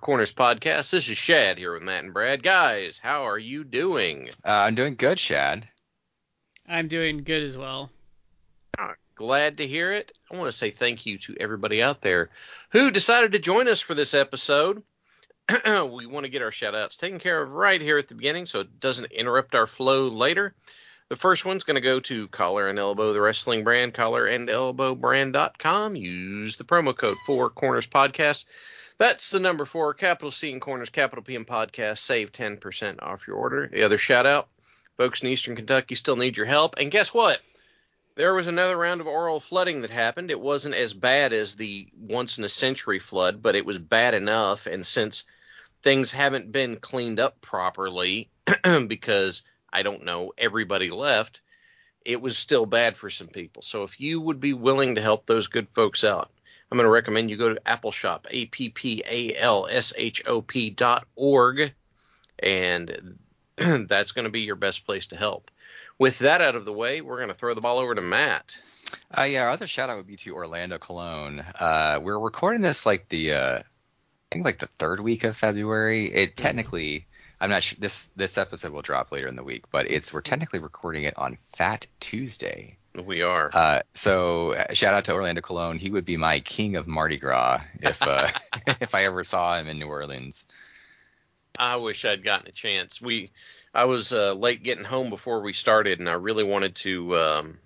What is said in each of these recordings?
Corners Podcast. This is Shad here with Matt and Brad. Guys, how are you doing? Uh, I'm doing good, Shad. I'm doing good as well. Uh, glad to hear it. I want to say thank you to everybody out there who decided to join us for this episode. we want to get our shout outs taken care of right here at the beginning so it doesn't interrupt our flow later. The first one's going to go to Collar and Elbow, the wrestling brand, collarandelbowbrand.com. Use the promo code Four Corners Podcast. That's the number four, capital C and Corners, capital P in Podcast. Save 10% off your order. The other shout out, folks in Eastern Kentucky still need your help. And guess what? There was another round of oral flooding that happened. It wasn't as bad as the once in a century flood, but it was bad enough. And since things haven't been cleaned up properly because I don't know, everybody left, it was still bad for some people. So if you would be willing to help those good folks out, I'm going to recommend you go to Appalshop, A P P A L S H O P dot org, and that's going to be your best place to help. With that out of the way, we're going to throw the ball over to Matt. Uh, yeah, our other shout out would be to Orlando Colón. Uh, we're recording this like the, uh, I think like the third week of February. It technically I'm not sure this this episode will drop later in the week, but it's we're technically recording it on Fat Tuesday. We are. Uh, so uh, shout out to Orlando Colón. He would be my king of Mardi Gras if uh, if I ever saw him in New Orleans. I wish I'd gotten a chance. We I was uh, late getting home before we started, and I really wanted to. Um,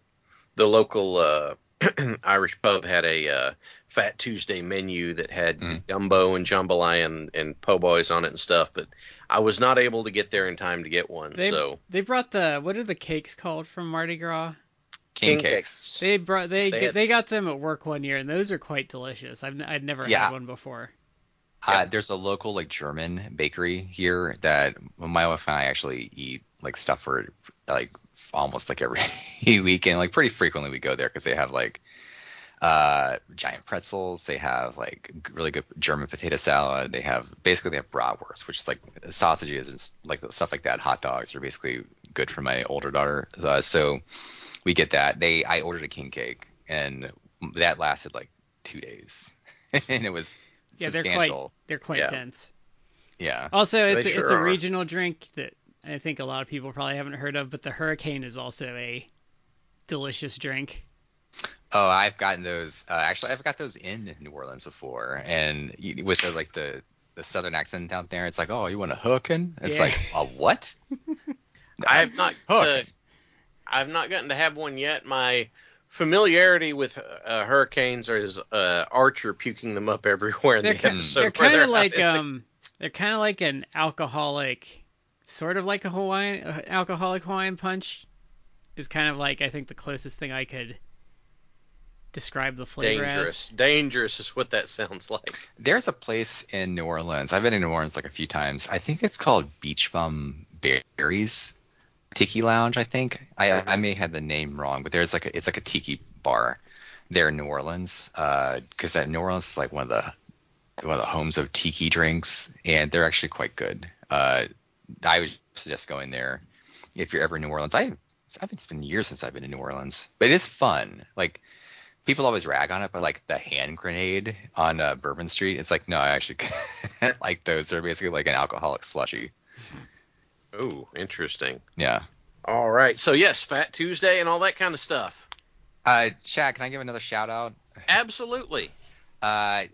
the local uh, Irish pub had a uh, Fat Tuesday menu that had mm. gumbo and jambalaya and, and po' boys on it and stuff, but I was not able to get there in time to get one. They, so they brought the what are the cakes called from Mardi Gras? King, King cakes. cakes. They brought they they, had, they, got them at work one year and those are quite delicious. I've I'd never yeah. had one before. Uh, yeah. There's a local like German bakery here that my wife and I actually eat like stuff for like almost like every weekend. Like pretty frequently we go there because they have like uh, giant pretzels. They have like really good German potato salad. They have basically they have bratwurst, which is like sausages and like stuff like that. Hot dogs are basically good for my older daughter. Uh, so we get that. They I ordered a king cake and that lasted like two days, and it was yeah they're quite they're quite yeah. dense. Yeah. Also, it's sure it's a regional drink that I think a lot of people probably haven't heard of, but the Hurricane is also a delicious drink. Oh, I've gotten those. Uh, actually, I've got those in New Orleans before, and with the like the the southern accent down there, it's like, oh, you want a hookin'? It's yeah. like a what? I have not. Uh, I've not gotten to have one yet. My familiarity with uh, hurricanes is uh, Archer puking them up everywhere in they're the episode. They're kind of like um, they're kind of like an alcoholic, sort of like a Hawaiian uh, alcoholic Hawaiian punch. Is kind of like I think the closest thing I could describe the flavor dangerous. as? Dangerous is what that sounds like. There's a place in New Orleans. I've been in New Orleans like a few times. I think it's called Beach Bum Berries Tiki Lounge. I think I I may have the name wrong, but there's like a, it's like a tiki bar there in New Orleans. Uh because uh, New Orleans is like one of the one of the homes of tiki drinks, and they're actually quite good. Uh, I would suggest going there if you're ever in New Orleans. I I think it's been years since I've been in New Orleans, but it is fun. Like people always rag on it, but like the hand grenade on uh, Bourbon Street, it's like no, I actually like those. They're basically like an alcoholic slushy. Oh, interesting. Yeah. All right. So yes, Fat Tuesday and all that kind of stuff. Uh, Shaq, can I give another shout out? Absolutely. Uh,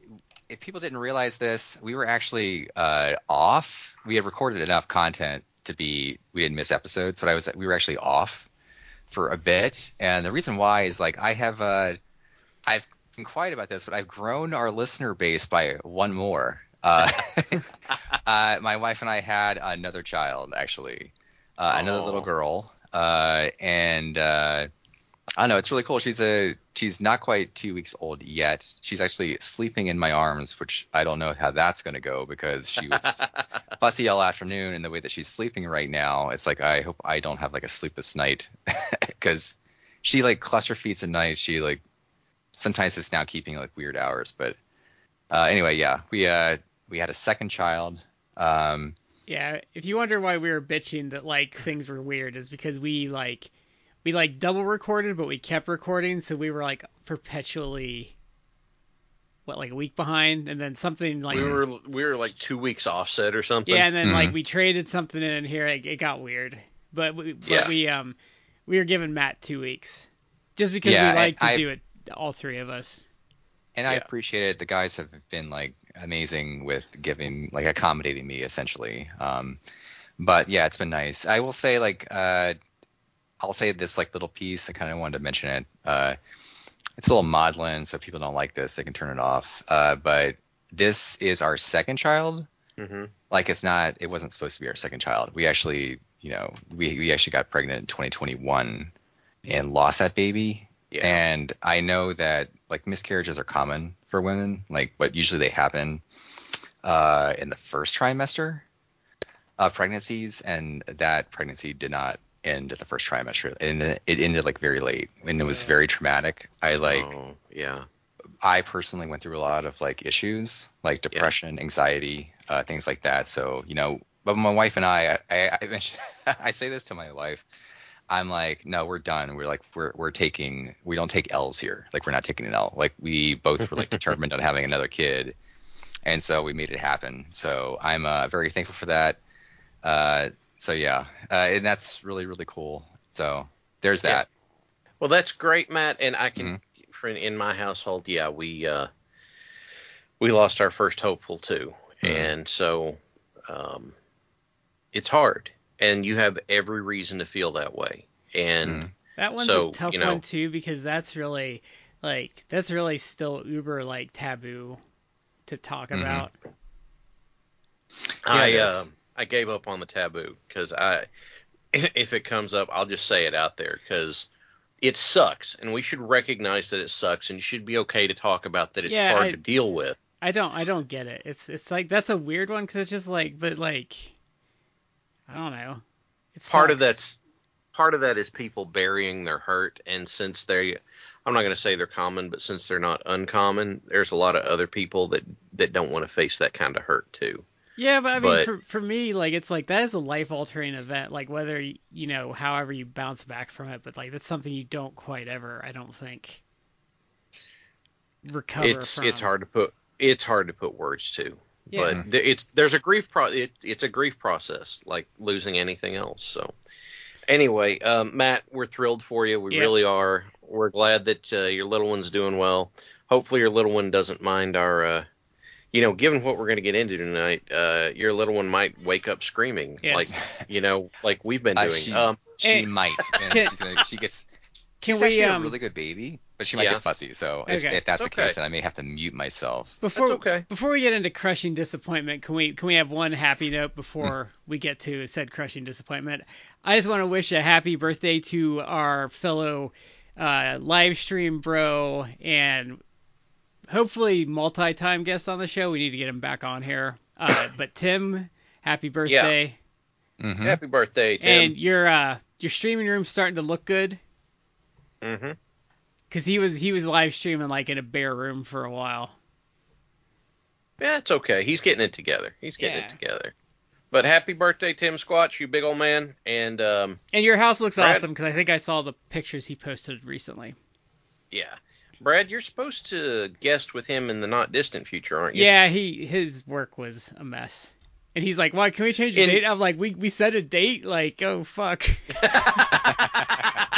if people didn't realize this, we were actually uh, off. We had recorded enough content to be we didn't miss episodes, but I was we were actually off for a bit, and the reason why is like I have uh I've been quiet about this, but I've grown our listener base by one more. Uh, uh, my wife and I had another child actually, uh, another little girl, uh, and uh, I don't know. It's really cool. She's a she's not quite two weeks old yet. She's actually sleeping in my arms, which I don't know how that's going to go because she was fussy all afternoon, and the way that she's sleeping right now, it's like I hope I don't have like a sleepless night because she like cluster feeds at night. She like sometimes is now keeping like weird hours, but uh, anyway, yeah, we uh we had a second child. Um, Yeah, if you wonder why we were bitching that like things were weird, is because we like we like double recorded, but we kept recording, so we were like perpetually what like a week behind, and then something like we were we were like two weeks offset or something. yeah, and then like Mhm. we traded something in here, it, it got weird, but we but Yeah. we um we were giving Matt two weeks just because Yeah, we like to I- do it all three of us. and I appreciate it. The guys have been like amazing with giving like accommodating me essentially. Um, but yeah, it's been nice. I will say like uh, I'll say this like little piece. I kind of wanted to mention it. Uh, it's a little maudlin, so if people don't like this, they can turn it off. Uh, but this is our second child. hmm Like it's not. It wasn't supposed to be our second child. We actually, you know, we we actually got pregnant in 2021 and lost that baby. Yeah. And I know that like miscarriages are common for women, like, but usually they happen uh, in the first trimester of pregnancies, and that pregnancy did not end at the first trimester, and it ended like very late, and it was very traumatic. I like, oh, yeah. I personally went through a lot of like issues, like depression, anxiety, uh, things like that. So you know, but my wife and I, I, I, mentioned, I say this to my wife. I'm like, no, we're done. We're like, we're we're taking, we don't take L's here. Like, we're not taking an L. Like, we both were like determined on having another kid, and so we made it happen. So I'm uh, very thankful for that. Uh, so yeah, uh, and that's really really cool. So there's Yeah. that. Well, that's great, Matt. And I can, Mm-hmm. for in my household, yeah, we uh, we lost our first hopeful too, Mhm. and so um, it's hard, and you have every reason to feel that way. And Mhm. That one's So, a tough you know- one too because that's really like that's really still uber like taboo to talk Mhm. about. I it is. uh, I gave up on the taboo because I if it comes up, I'll just say it out there because it sucks, and we should recognize that it sucks, and you should be okay to talk about that. It's Yeah, hard I- to deal with. I don't I don't get it. It's it's like that's a weird one because it's just like but like I don't know. It part of that's part of that is people burying their hurt and since they I'm not going to say they're common but since they're not uncommon there's a lot of other people that that don't want to face that kind of hurt too Yeah, but I mean, But- for for me, like it's like that is a life altering event. Like whether you know, however you bounce back from it, but like that's something you don't quite ever, I don't think, recover it's from. it's hard to put it's hard to put words to Yeah. but th- it's there's a grief pro it, it's a grief process like losing anything else so anyway um, matt we're thrilled for you we Yeah. really are we're glad that uh, your little one's doing well hopefully your little one doesn't mind our uh, you know given what we're going to get into tonight uh, your little one might wake up screaming Yes. like you know like we've been Uh, doing she- um, She might, and can- she's gonna, she gets. Can she's we actually um a really good baby, but she might Yeah. get fussy. So if, Okay. if that's the case, then I may have to mute myself. before That's okay. before we get into crushing disappointment, can we can we have one happy note before Hmm. we get to said crushing disappointment? I just want to wish a happy birthday to our fellow uh, live stream bro and hopefully multi-time guest on the show. We need to get him back on here. Uh, but Tim, happy birthday! Mm-hmm. happy birthday tim And your uh, your streaming room's starting to look good hmm because he was he was live streaming like in a bare room for a while. Yeah, it's okay. He's getting it together. He's getting Yeah. it together. But happy birthday, Tim Squatch, you big old man. And um, And your house looks Brad? awesome because I think I saw the pictures he posted recently. yeah, Brad, you're supposed to guest with him in the not distant future, aren't you? Yeah, he his work was a mess. And he's like, "Why can we change the In- date?" I'm like, "We we set a date." Like, oh fuck.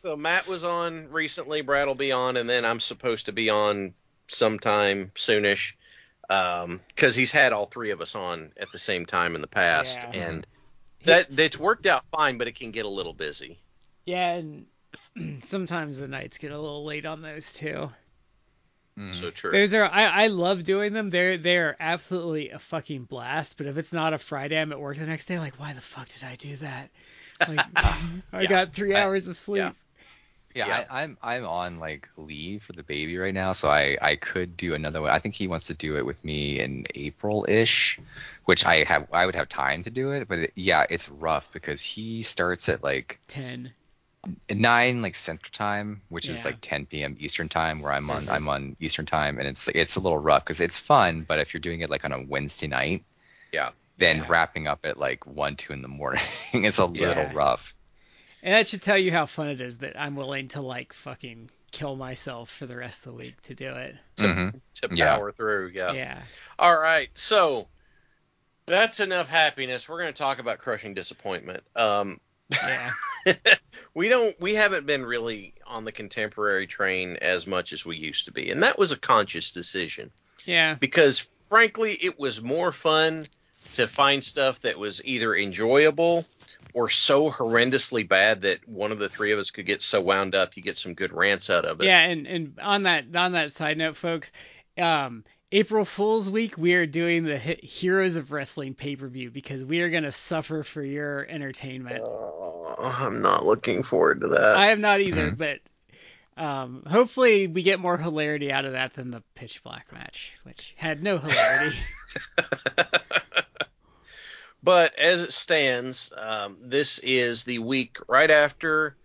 so Matt was on recently. Brad will be on, and then I'm supposed to be on sometime soonish. Um, because he's had all three of us on at the same time in the past, Yeah. and that that's worked out fine, but it can get a little busy. Yeah, and sometimes the nights get a little late on those too. Mm. So true. Those are I, I love doing them. They're they're absolutely a fucking blast. But if it's not a Friday, I'm at work the next day. Like, why the fuck did I do that? Like, I Yeah. got three I- hours of sleep. yeah. Yeah, Yeah. I, I'm I'm on like leave for the baby right now, so I I could do another one. I think he wants to do it with me in April ish, which I have I would have time to do it, but it, yeah, it's rough because he starts at like Ten. nine like Central Time, which is like 10 p.m. Eastern Time, where I'm on Mhm. I'm on Eastern Time, and it's it's a little rough because it's fun, but if you're doing it like on a Wednesday night, Yeah. then Yeah. wrapping up at like one two in the morning is a little rough. And that should tell you how fun it is that I'm willing to like fucking kill myself for the rest of the week to do it. hmm to Yeah. power through. Yeah. Yeah. All right. So that's enough happiness. We're going to talk about crushing disappointment. Um, Yeah. we don't. We haven't been really on the contemporary train as much as we used to be, and that was a conscious decision Yeah. because, frankly, it was more fun to find stuff that was either enjoyable or so horrendously bad that one of the three of us could get so wound up you get some good rants out of it. Yeah, and and on that on that side note, folks, um, April Fool's Week we are doing the He- Heroes of Wrestling pay per view because we are gonna suffer for your entertainment. Oh, I'm not looking forward to that. I am not either, but um, hopefully we get more hilarity out of that than the Pitch Black match, which had no hilarity. But as it stands, um, this is the week right after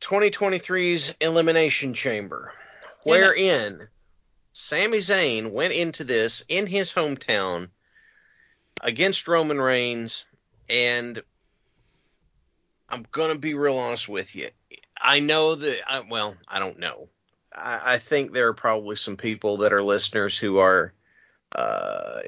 2023's Elimination Chamber, wherein Sami Zayn went into this in his hometown against Roman Reigns, and I'm gonna be real honest with you. I know that, I, well, I don't know. I, I think there are probably some people that are listeners who are uh,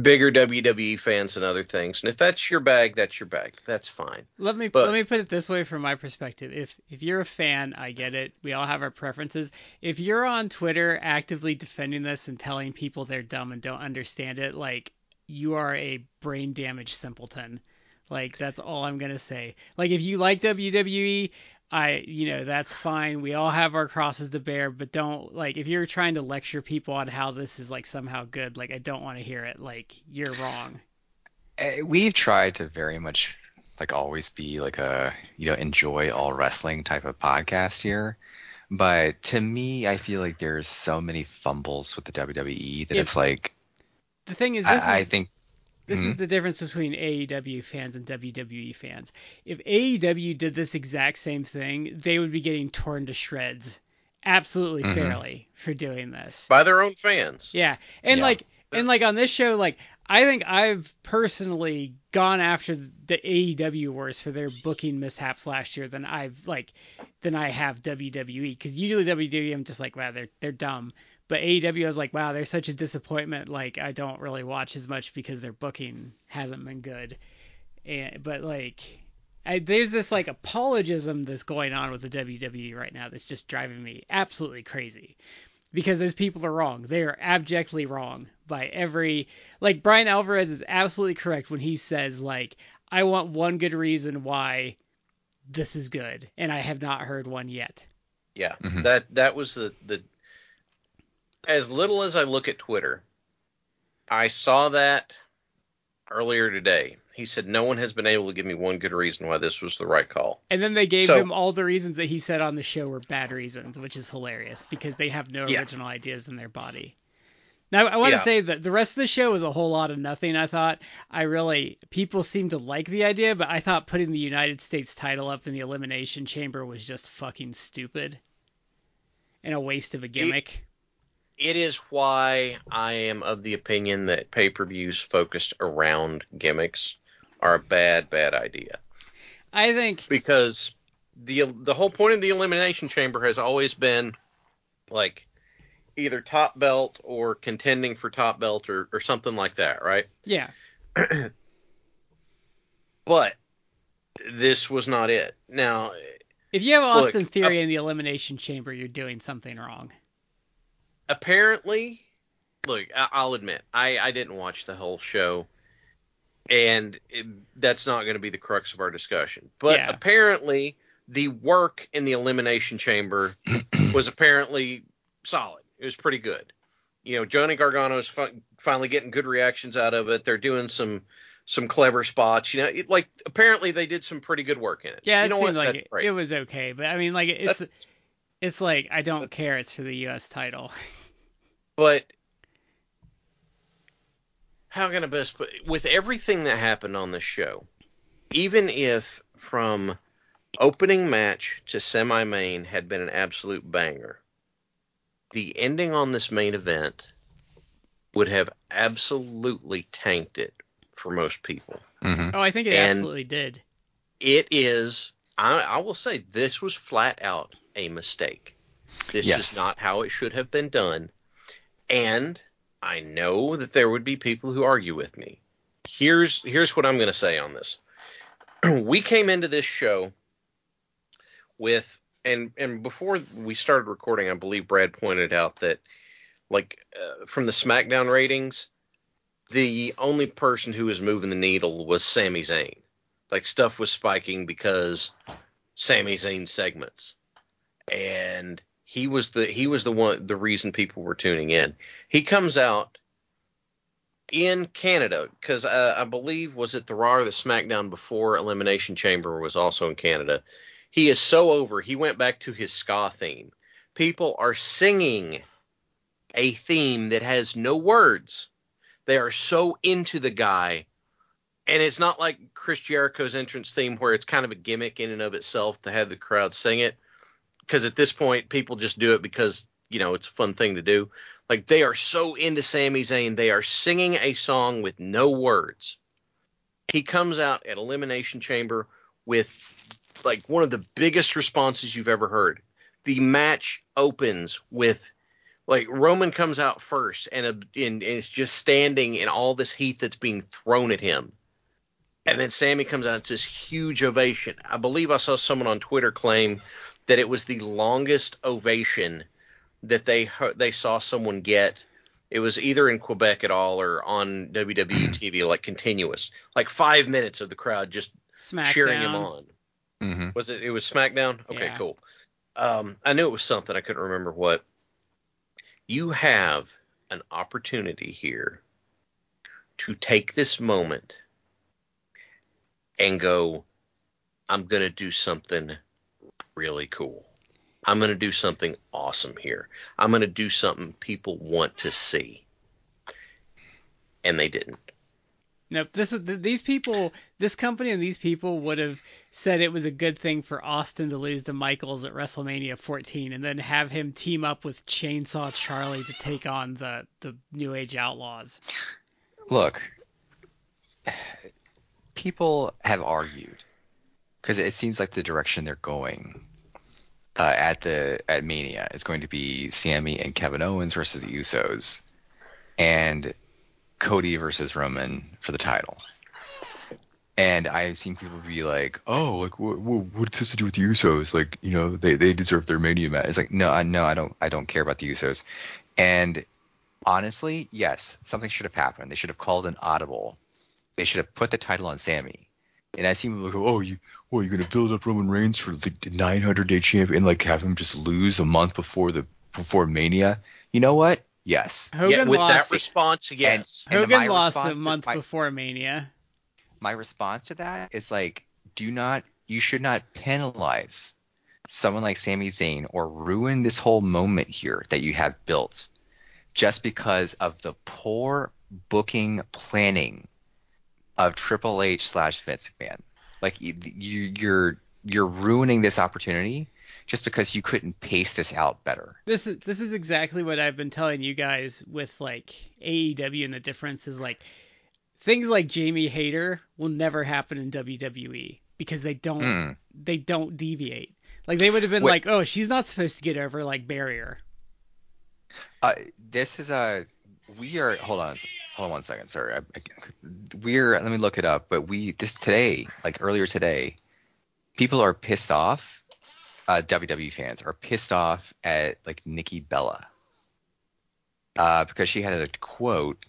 bigger WWE fans than other things. And if that's your bag, that's your bag. That's fine. let me But- let me put it this way from my perspective. If if you're a fan, I get it. We all have our preferences. If you're on Twitter actively defending this and telling people they're dumb and don't understand it, like you are a brain damaged simpleton. Like that's all I'm gonna say. Like if you like WWE, I you know that's fine. We all have our crosses to bear, but don't like if you're trying to lecture people on how this is like somehow good. Like I don't want to hear it. Like you're wrong. Eh, We've tried to very much like always be like a you know enjoy all wrestling type of podcast here. But to me, I feel like there's so many fumbles with the WWE that If- it's like The thing is, this I, I think This Mhm. is the difference between AEW fans and WWE fans. If AEW did this exact same thing, they would be getting torn to shreds absolutely Mhm. fairly for doing this. By their own fans. Yeah. And Yeah. like and like on this show like I think I've personally gone after the AEW worse for their booking mishaps last year than I've like than I have WWE cuz usually WWE I'm just like wow they're they're dumb. But AEW I was like wow they're such a disappointment like I don't really watch as much because their booking hasn't been good. And but like I, there's this like apologism that's going on with the WWE right now that's just driving me absolutely crazy because those people are wrong. They are abjectly wrong by every like Bryan Alvarez is absolutely correct when he says like I want one good reason why this is good and I have not heard one yet. Yeah. Mhm. That that was the the as little as I look at Twitter, I saw that earlier today. He said no one has been able to give me one good reason why this was the right call. And then they gave So- him all the reasons that he said on the show were bad reasons, which is hilarious because they have no Yeah. original ideas in their body. Now I want Yeah. to say that the rest of the show was a whole lot of nothing. I thought I really people seemed to like the idea, but I thought putting the United States title up in the elimination chamber was just fucking stupid and a waste of a gimmick. It is why I am of the opinion that pay-per-views focused around gimmicks are a bad bad idea. I think because the the whole point of the elimination chamber has always been like either top belt or contending for top belt or, or something like that, right? yeah. But this was not it. Now, If you have Look, Austin Theory in the elimination chamber, you're doing something wrong. Apparently look, I- I'll admit, I I didn't watch the whole show, and it, that's not going to be the crux of our discussion. But Yeah. apparently, the work in the elimination chamber was apparently solid. It was pretty good. You know, Johnny Gargano's fi- finally getting good reactions out of it. They're doing some some clever spots. You know, it, like apparently they did some pretty good work in it. Yeah, you it know seemed what? like it, it was okay, but I mean, like it's That's- it's like I don't care. It's for the U.S. title. but how can I best put with everything that happened on this show, even if from opening match to semi main had been an absolute banger, the ending on this main event would have absolutely tanked it for most people. hmm Oh, I think it And- absolutely did. It is I, I will say this was flat out a mistake. This Yes. is not how it should have been done. And I know that there would be people who argue with me. Here's here's what I'm going to say on this. we came into this show with and and before we started recording, I believe Brad pointed out that like uh, from the SmackDown ratings, the only person who was moving the needle was Sami Zayn. Like stuff was spiking because Sami Zayn segments, and he was the he was the one the reason people were tuning in. He comes out in Canada because uh, I believe was it the Raw or the SmackDown before Elimination Chamber was also in Canada. He is so over. He went back to his ska theme. People are singing a theme that has no words. They are so into the guy and it's not like Chris Jericho's entrance theme where it's kind of a gimmick in and of itself to have the crowd sing it. Because at this point, people just do it because you know it's a fun thing to do. Like they are so into Sami Zayn, they are singing a song with no words. He comes out at Elimination Chamber with like one of the biggest responses you've ever heard. The match opens with like Roman comes out first and, and, and is just standing in all this heat that's being thrown at him. And then Sami comes out and it's this huge ovation. I believe I saw someone on Twitter claim that it was the longest ovation that they they saw someone get. It was either in Quebec at all or on WWE TV, like continuous, like five minutes of the crowd just SmackDown. cheering him on. hmm Was it? It was SmackDown. Okay, Yeah. cool. Um, I knew it was something. I couldn't remember what. You have an opportunity here to take this moment and go. I'm gonna do something really cool. I'm gonna do something awesome here. I'm gonna do something people want to see, and they didn't. Nope. This these people, this company and these people would have said it was a good thing for Austin to lose to Michaels at WrestleMania 14, and then have him team up with Chainsaw Charlie to take on the the New Age Outlaws. Look, people have argued because it seems like the direction they're going uh, at the at Mania is going to be Sami and Kevin Owens versus the Usos, and Cody versus Roman for the title. And I've seen people be like, "Oh, like what, what, what does this to do with the Usos? Like, you know, they, they deserve their Mania match." It's like, no, I no, I don't, I don't care about the Usos. And honestly, yes, something should have happened. They should have called an audible. They should have put the title on Sami. And I see people go, "Oh, you, well, you're gonna build up Roman Reigns for the 900 day champion, and like have him just lose a month before the before Mania." You know what? Yes. Hogan yeah, with lost. that response, yes. And Hogan my lost a month my- before Mania. my response to that is like, do not, you should not penalize someone like Sami Zayn or ruin this whole moment here that you have built just because of the poor booking planning of Triple H slash Vince McMahon. Like you, you, you're you're ruining this opportunity just because you couldn't pace this out better. This is this is exactly what I've been telling you guys with like AEW and the difference is like things like Jamie Hayter will never happen in WWE because they don't Mm. they don't deviate. Like they would have been Wait. like, oh, she's not supposed to get over like barrier. Uh, this is a we are hold on hold on one second sorry I, I, we're let me look it up but we this today like earlier today people are pissed off uh WWE fans are pissed off at like Nikki Bella uh, because she had a quote.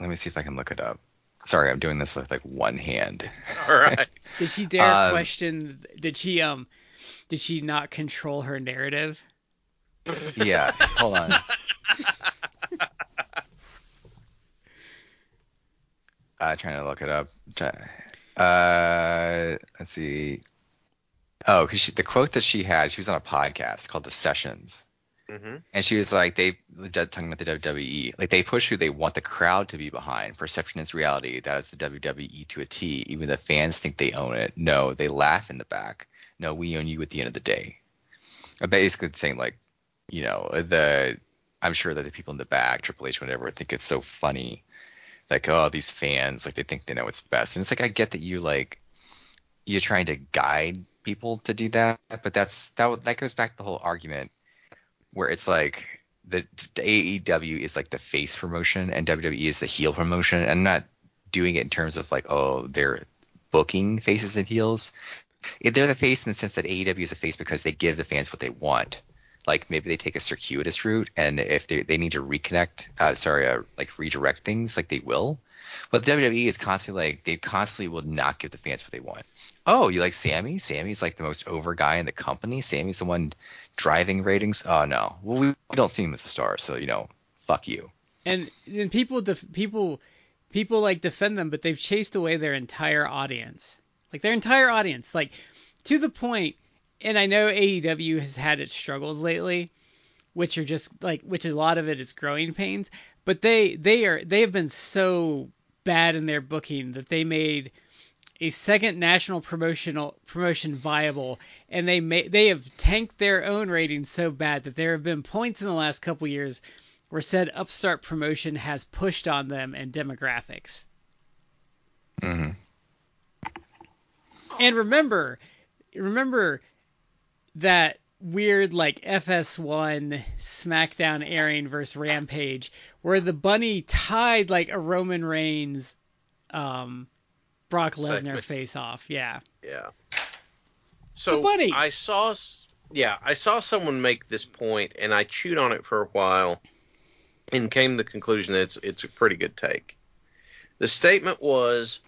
Let me see if I can look it up. Sorry, I'm doing this with like one hand. All right. Did she dare Um, question? Did she um? Did she not control her narrative? yeah, hold on. Uh, trying to look it up. Uh, let's see. Oh, because the quote that she had, she was on a podcast called The Sessions, hmm and she was like, they talking about the WWE, like they push who they want the crowd to be behind. Perception is reality. That is the WWE to a T. Even the fans think they own it. No, they laugh in the back. No, we own you at the end of the day. Uh, Basically saying like, you know, the I'm sure that the people in the back, Triple H, whatever, think it's so funny. Like, oh, these fans, like they think they know what's best. And it's like I get that you like you're trying to guide people to do that, but that's that that goes back to the whole argument where it's like the, the AEW is like the face promotion and WWE is the heel promotion. And I'm not doing it in terms of like, oh, they're booking faces and heels. If they're the face in the sense that AEW is a face because they give the fans what they want. Like maybe they take a circuitous route, and if they, they need to reconnect, uh, sorry, uh, like redirect things, like they will. But WWE is constantly like they constantly will not give the fans what they want. Oh, you like Sami? Sami's like the most over guy in the company. Sami's the one driving ratings. Oh no, well we, we don't see him as a star, so you know, fuck you. And and people def- people people like defend them, but they've chased away their entire audience, like their entire audience, like to the point. And I know AEW has had its struggles lately, which are just like which a lot of it is growing pains. But they they are they have been so bad in their booking that they made a second national promotional promotion viable, and they may they have tanked their own ratings so bad that there have been points in the last couple years where said upstart promotion has pushed on them and demographics. hmm And remember, remember that weird like FS1 SmackDown airing versus Rampage where the bunny tied like a Roman Reigns um Brock Lesnar Segment. face off. Yeah. Yeah. So bunny. I saw, yeah, I saw someone make this point, and I chewed on it for a while, and came to the conclusion that it's it's a pretty good take. The statement was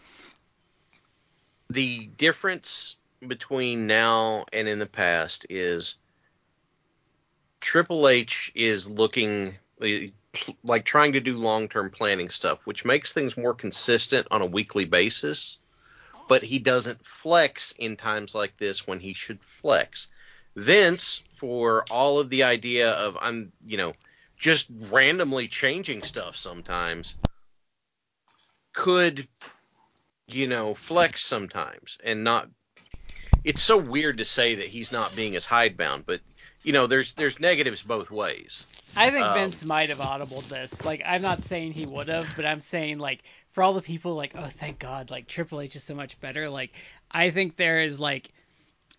the difference between now and in the past is Triple H is looking uh, like trying to do long-term planning stuff, which makes things more consistent on a weekly basis but he doesn't flex in times like this when he should flex. Vince, for all of the idea of I'm, you know, just randomly changing stuff sometimes, could, you know, flex sometimes and not. It's so weird to say that he's not being as hidebound, but you know, there's there's negatives both ways. I think Um, Vince might have audibled this. Like, I'm not saying he would have, but I'm saying like for all the people like, oh, thank God, like Triple H is so much better. Like, I think there is like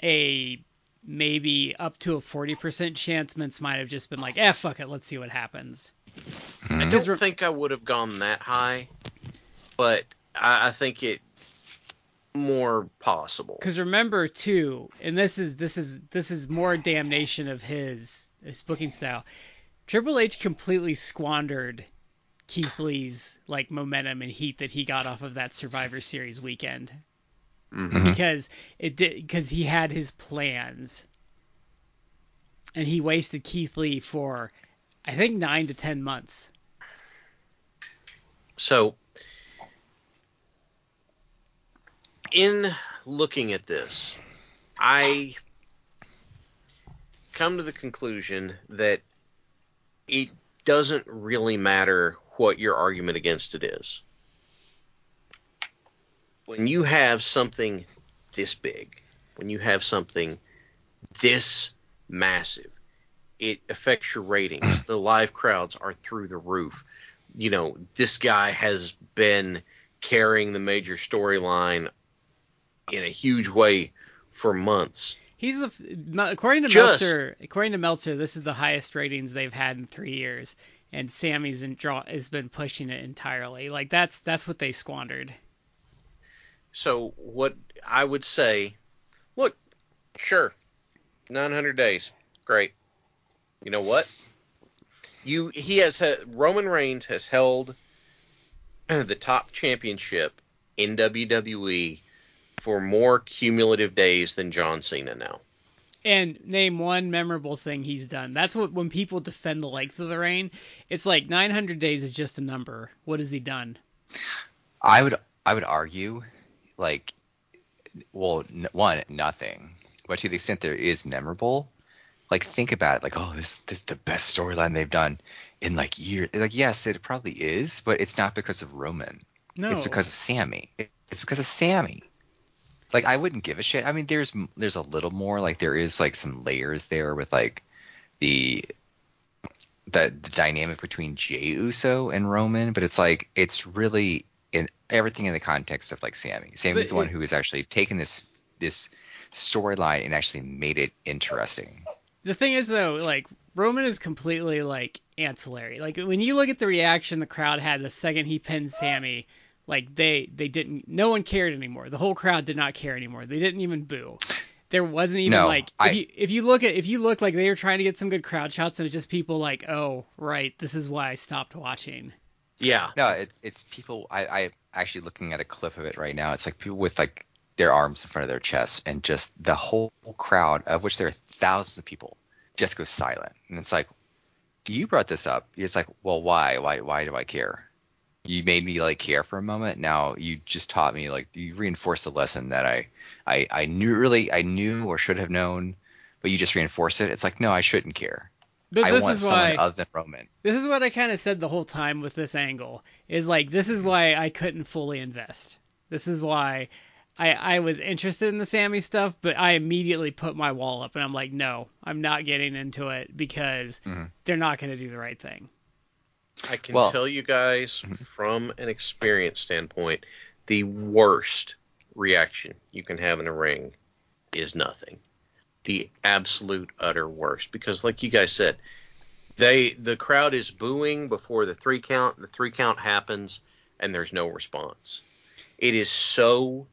a maybe up to a 40% chance Vince might have just been like, eh, fuck it, let's see what happens. I Mhm. Don't think I would have gone that high, but I, I think it more possible. Because remember too, and this is this is this is more damnation of his his booking style. Triple H completely squandered Keith Lee's like momentum and heat that he got off of that Survivor Series weekend Mhm. Mhm. because it did because he had his plans and he wasted Keith Lee for I think nine to ten months. So, in looking at this, I come to the conclusion that it doesn't really matter what your argument against it is. When you have something this big, when you have something this massive, it affects your ratings. the live crowds are through the roof you know, this guy has been carrying the major storyline in a huge way for months. He's the according to Just- Meltzer. According to Meltzer, this is the highest ratings they've had in three years, and Sami Zayn's draw has been pushing it entirely. Like that's that's what they squandered. So what I would say, look, sure, 900 days, great. You know what? You he has Roman Reigns has held the top championship in WWE for more cumulative days than John Cena now. And name one memorable thing he's done. That's what when people defend the length of the reign, it's like 900 days is just a number. What has he done? I would I would argue like well n- one nothing, but to the extent there is memorable, like think about it, like oh this this is the best storyline they've done in like years. Like yes, it probably is, but it's not because of Roman. No. It's because of Sami. It's because of Sami. Like I wouldn't give a shit. I mean, there's there's a little more. Like there is like some layers there with like the the, the dynamic between Jey Uso and Roman, but it's like it's really in everything in the context of like Sami. Sami's But the one who has actually taken this this storyline and actually made it interesting. The thing is though, like Roman is completely like ancillary. Like when you look at the reaction the crowd had the second he pinned Sami, like they they didn't no one cared anymore. The whole crowd did not care anymore. They didn't even boo. There wasn't even No, like if I- you if you look at if you look like they were trying to get some good crowd shots and it's just people like, "Oh, right, this is why I stopped watching." Yeah. No, it's it's people. I I actually looking at a clip of it right now. It's like people with like their arms in front of their chests, and just the whole crowd, of which there are thousands of people, just goes silent. And it's like, you brought this up. It's like, well, why? Why? Why do I care? You made me like care for a moment. Now you just taught me like you reinforced the lesson that I I I knew really I knew or should have known, but you just reinforce it. It's like no, I shouldn't care. But I this want is someone why other than Roman. this is what I kind of said the whole time with this angle is like this is why I couldn't fully invest. This is why I I was interested in the Sami stuff, but I immediately put my wall up and I'm like, no, I'm not getting into it because Mhm. they're not going to do the right thing. I can Well- tell you guys mhm. from an experience standpoint, the worst reaction you can have in a ring is nothing. The absolute utter worst. Because like you guys said, they the crowd is booing before the three count, the three count happens, and there's no response. It is so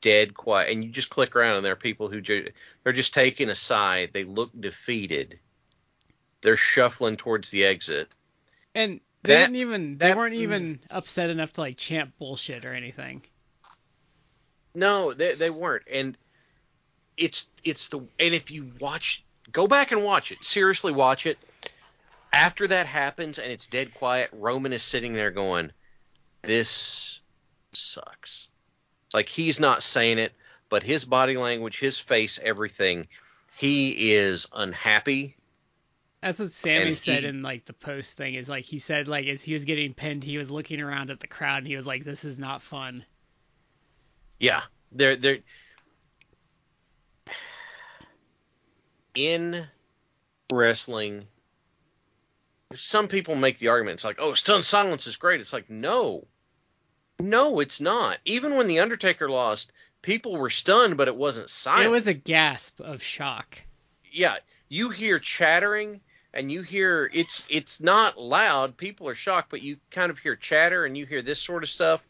dead quiet. And you just click around and there are people who ju- they're just taking a side, they look defeated. They're shuffling towards the exit. And they That- didn't even they that- weren't even mm. upset enough to like chant bullshit or anything. No, they they weren't, and it's it's the and if you watch, go back and watch it. Seriously, watch it. After that happens and it's dead quiet, Roman is sitting there going, "This sucks." Like he's not saying it, but his body language, his face, everything, he is unhappy. That's what Sami And said he- in like the post thing is like he said like as he was getting pinned, he was looking around at the crowd and he was like, "This is not fun." Yeah, they're they're in wrestling. Some people make the argument. It's like, oh, stun silence is great. It's like, no, no, it's not. Even when the Undertaker lost, people were stunned, but it wasn't silent. It was a gasp of shock. yeah. You hear chattering, and you hear it's it's not loud. People are shocked, but you kind of hear chatter, and you hear this sort of stuff.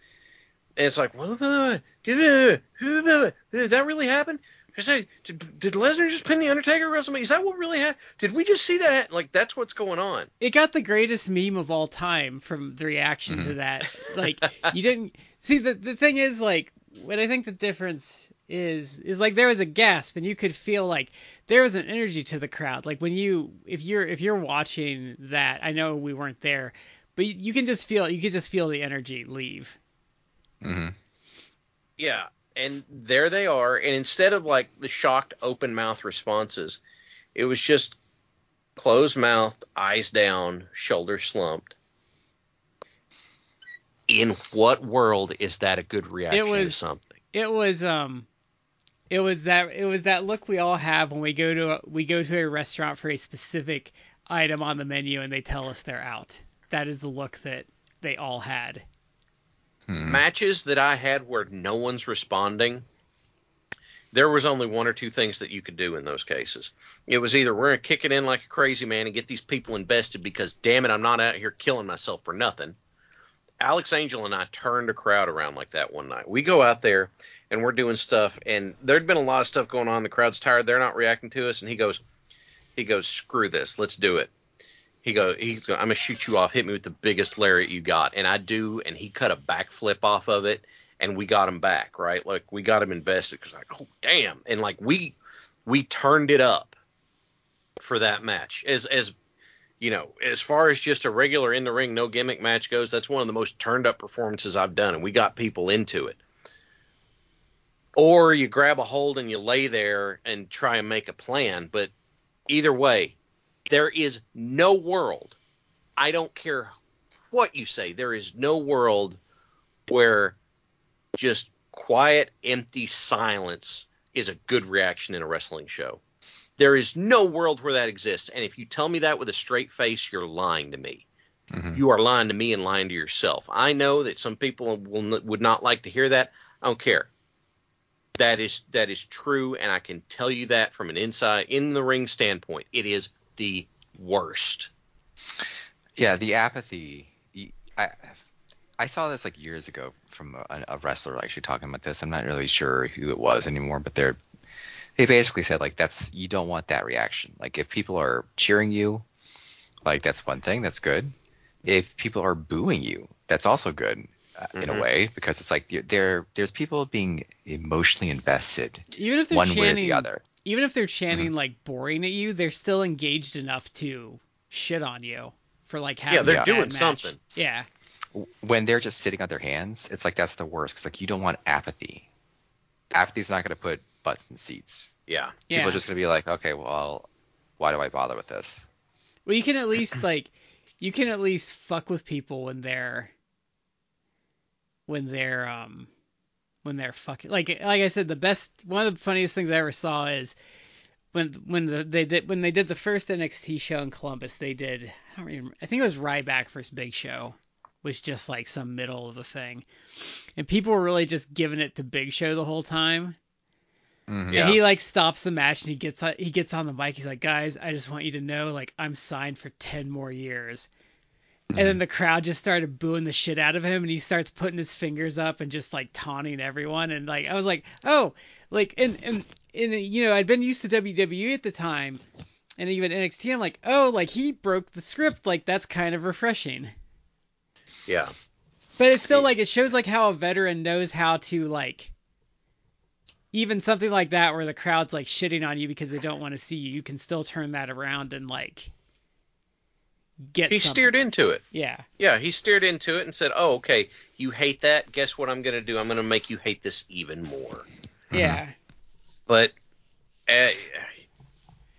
And it's like, what? Did that really happen? I say, did, did Lesnar just pin the Undertaker at WrestleMania? Is that what really happened? Did we just see that? Like, that's what's going on. It got the greatest meme of all time from the reaction to mm-hmm. that. Like you didn't see the the thing is like what I think the difference is is like there was a gasp and you could feel like there was an energy to the crowd. Like when you if you're if you're watching that, I know we weren't there, but you, you can just feel you could just feel the energy leave. Mm-hmm. Yeah, and there they are. And instead of like the shocked open mouth responses, it was just closed mouth, eyes down, shoulders slumped. In what world is that a good reaction to was- something? It was um it was that it was that look we all have when we go to a, we go to a restaurant for a specific item on the menu and they tell us they're out. That is the look that they all had. Hmm. Matches that I had where no one's responding, there was only one or two things that you could do in those cases. It was either we're gonna kick it in like a crazy man and get these people invested because damn it, I'm not out here killing myself for nothing. Alex Angel and I turned a crowd around like that one night. We go out there and we're doing stuff, and there'd been a lot of stuff going on. The crowd's tired; they're not reacting to us. And he goes, he goes, screw this, let's do it. He go, he's going, I'm gonna shoot you off. Hit me with the biggest lariat you got, and I do, and he cut a backflip off of it, and we got him back, right? Like we got him invested because like, oh damn, and like we we turned it up for that match. As as you know, as far as just a regular in the ring no gimmick match goes, that's one of the most turned up performances I've done, and we got people into it. Or you grab a hold and you lay there and try and make a plan, but either way, there is no world. I don't care what you say. There is no world where just quiet, empty silence is a good reaction in a wrestling show. There is no world where that exists. And if you tell me that with a straight face, you're lying to me. Mhm. You are lying to me and lying to yourself. I know that some people will would not like to hear that. I don't care. That is that is true, and I can tell you that from an inside in the ring standpoint, it is the worst. Yeah, the apathy. I I saw this like years ago from a, a wrestler actually talking about this. I'm not really sure who it was anymore, but they're they basically said like that's you don't want that reaction. Like if people are cheering you, like that's one thing, that's good. If people are booing you, that's also good uh, in a Mhm. way because it's like there- there there's people being emotionally invested Even if they're one way or chanting, the other. even if they're chanting like boring at you, they're still engaged enough to shit on you for like having Yeah, they're a doing match. something. Yeah, when they're just sitting on their hands, it's like that's the worst because like you don't want apathy. Apathy's not going to put butts in seats. Yeah. yeah. People are just going to be like, okay, well, why do I bother with this? Well, you can at least like you can at least fuck with people when they're when they're um when they're fucking like like I said the best one of the funniest things I ever saw is when when the, they did when they did the first NXT show in Columbus they did I don't remember I think it was Ryback versus Big Show was just like some middle of the thing and people were really just giving it to Big Show the whole time Mhm. Yeah. and he like stops the match and he gets on, he gets on the mic. He's like, guys, I just want you to know, like, I'm signed for ten more years. And then mm-hmm. the crowd just started booing the shit out of him, and he starts putting his fingers up and just like taunting everyone. And like, I was like, oh, like, and and and uh, you know, I'd been used to WWE at the time, and even NXT. I'm like, oh, like he broke the script. Like that's kind of refreshing. Yeah. But it's still like it shows like how a veteran knows how to like even something like that where the crowd's like shitting on you because they don't want to see you, you can still turn that around and like get He something. steered into it. Yeah. Yeah, he steered into it and said, "Oh, okay, you hate that. Guess what I'm going to do? I'm going to make you hate this even more." Yeah. But uh,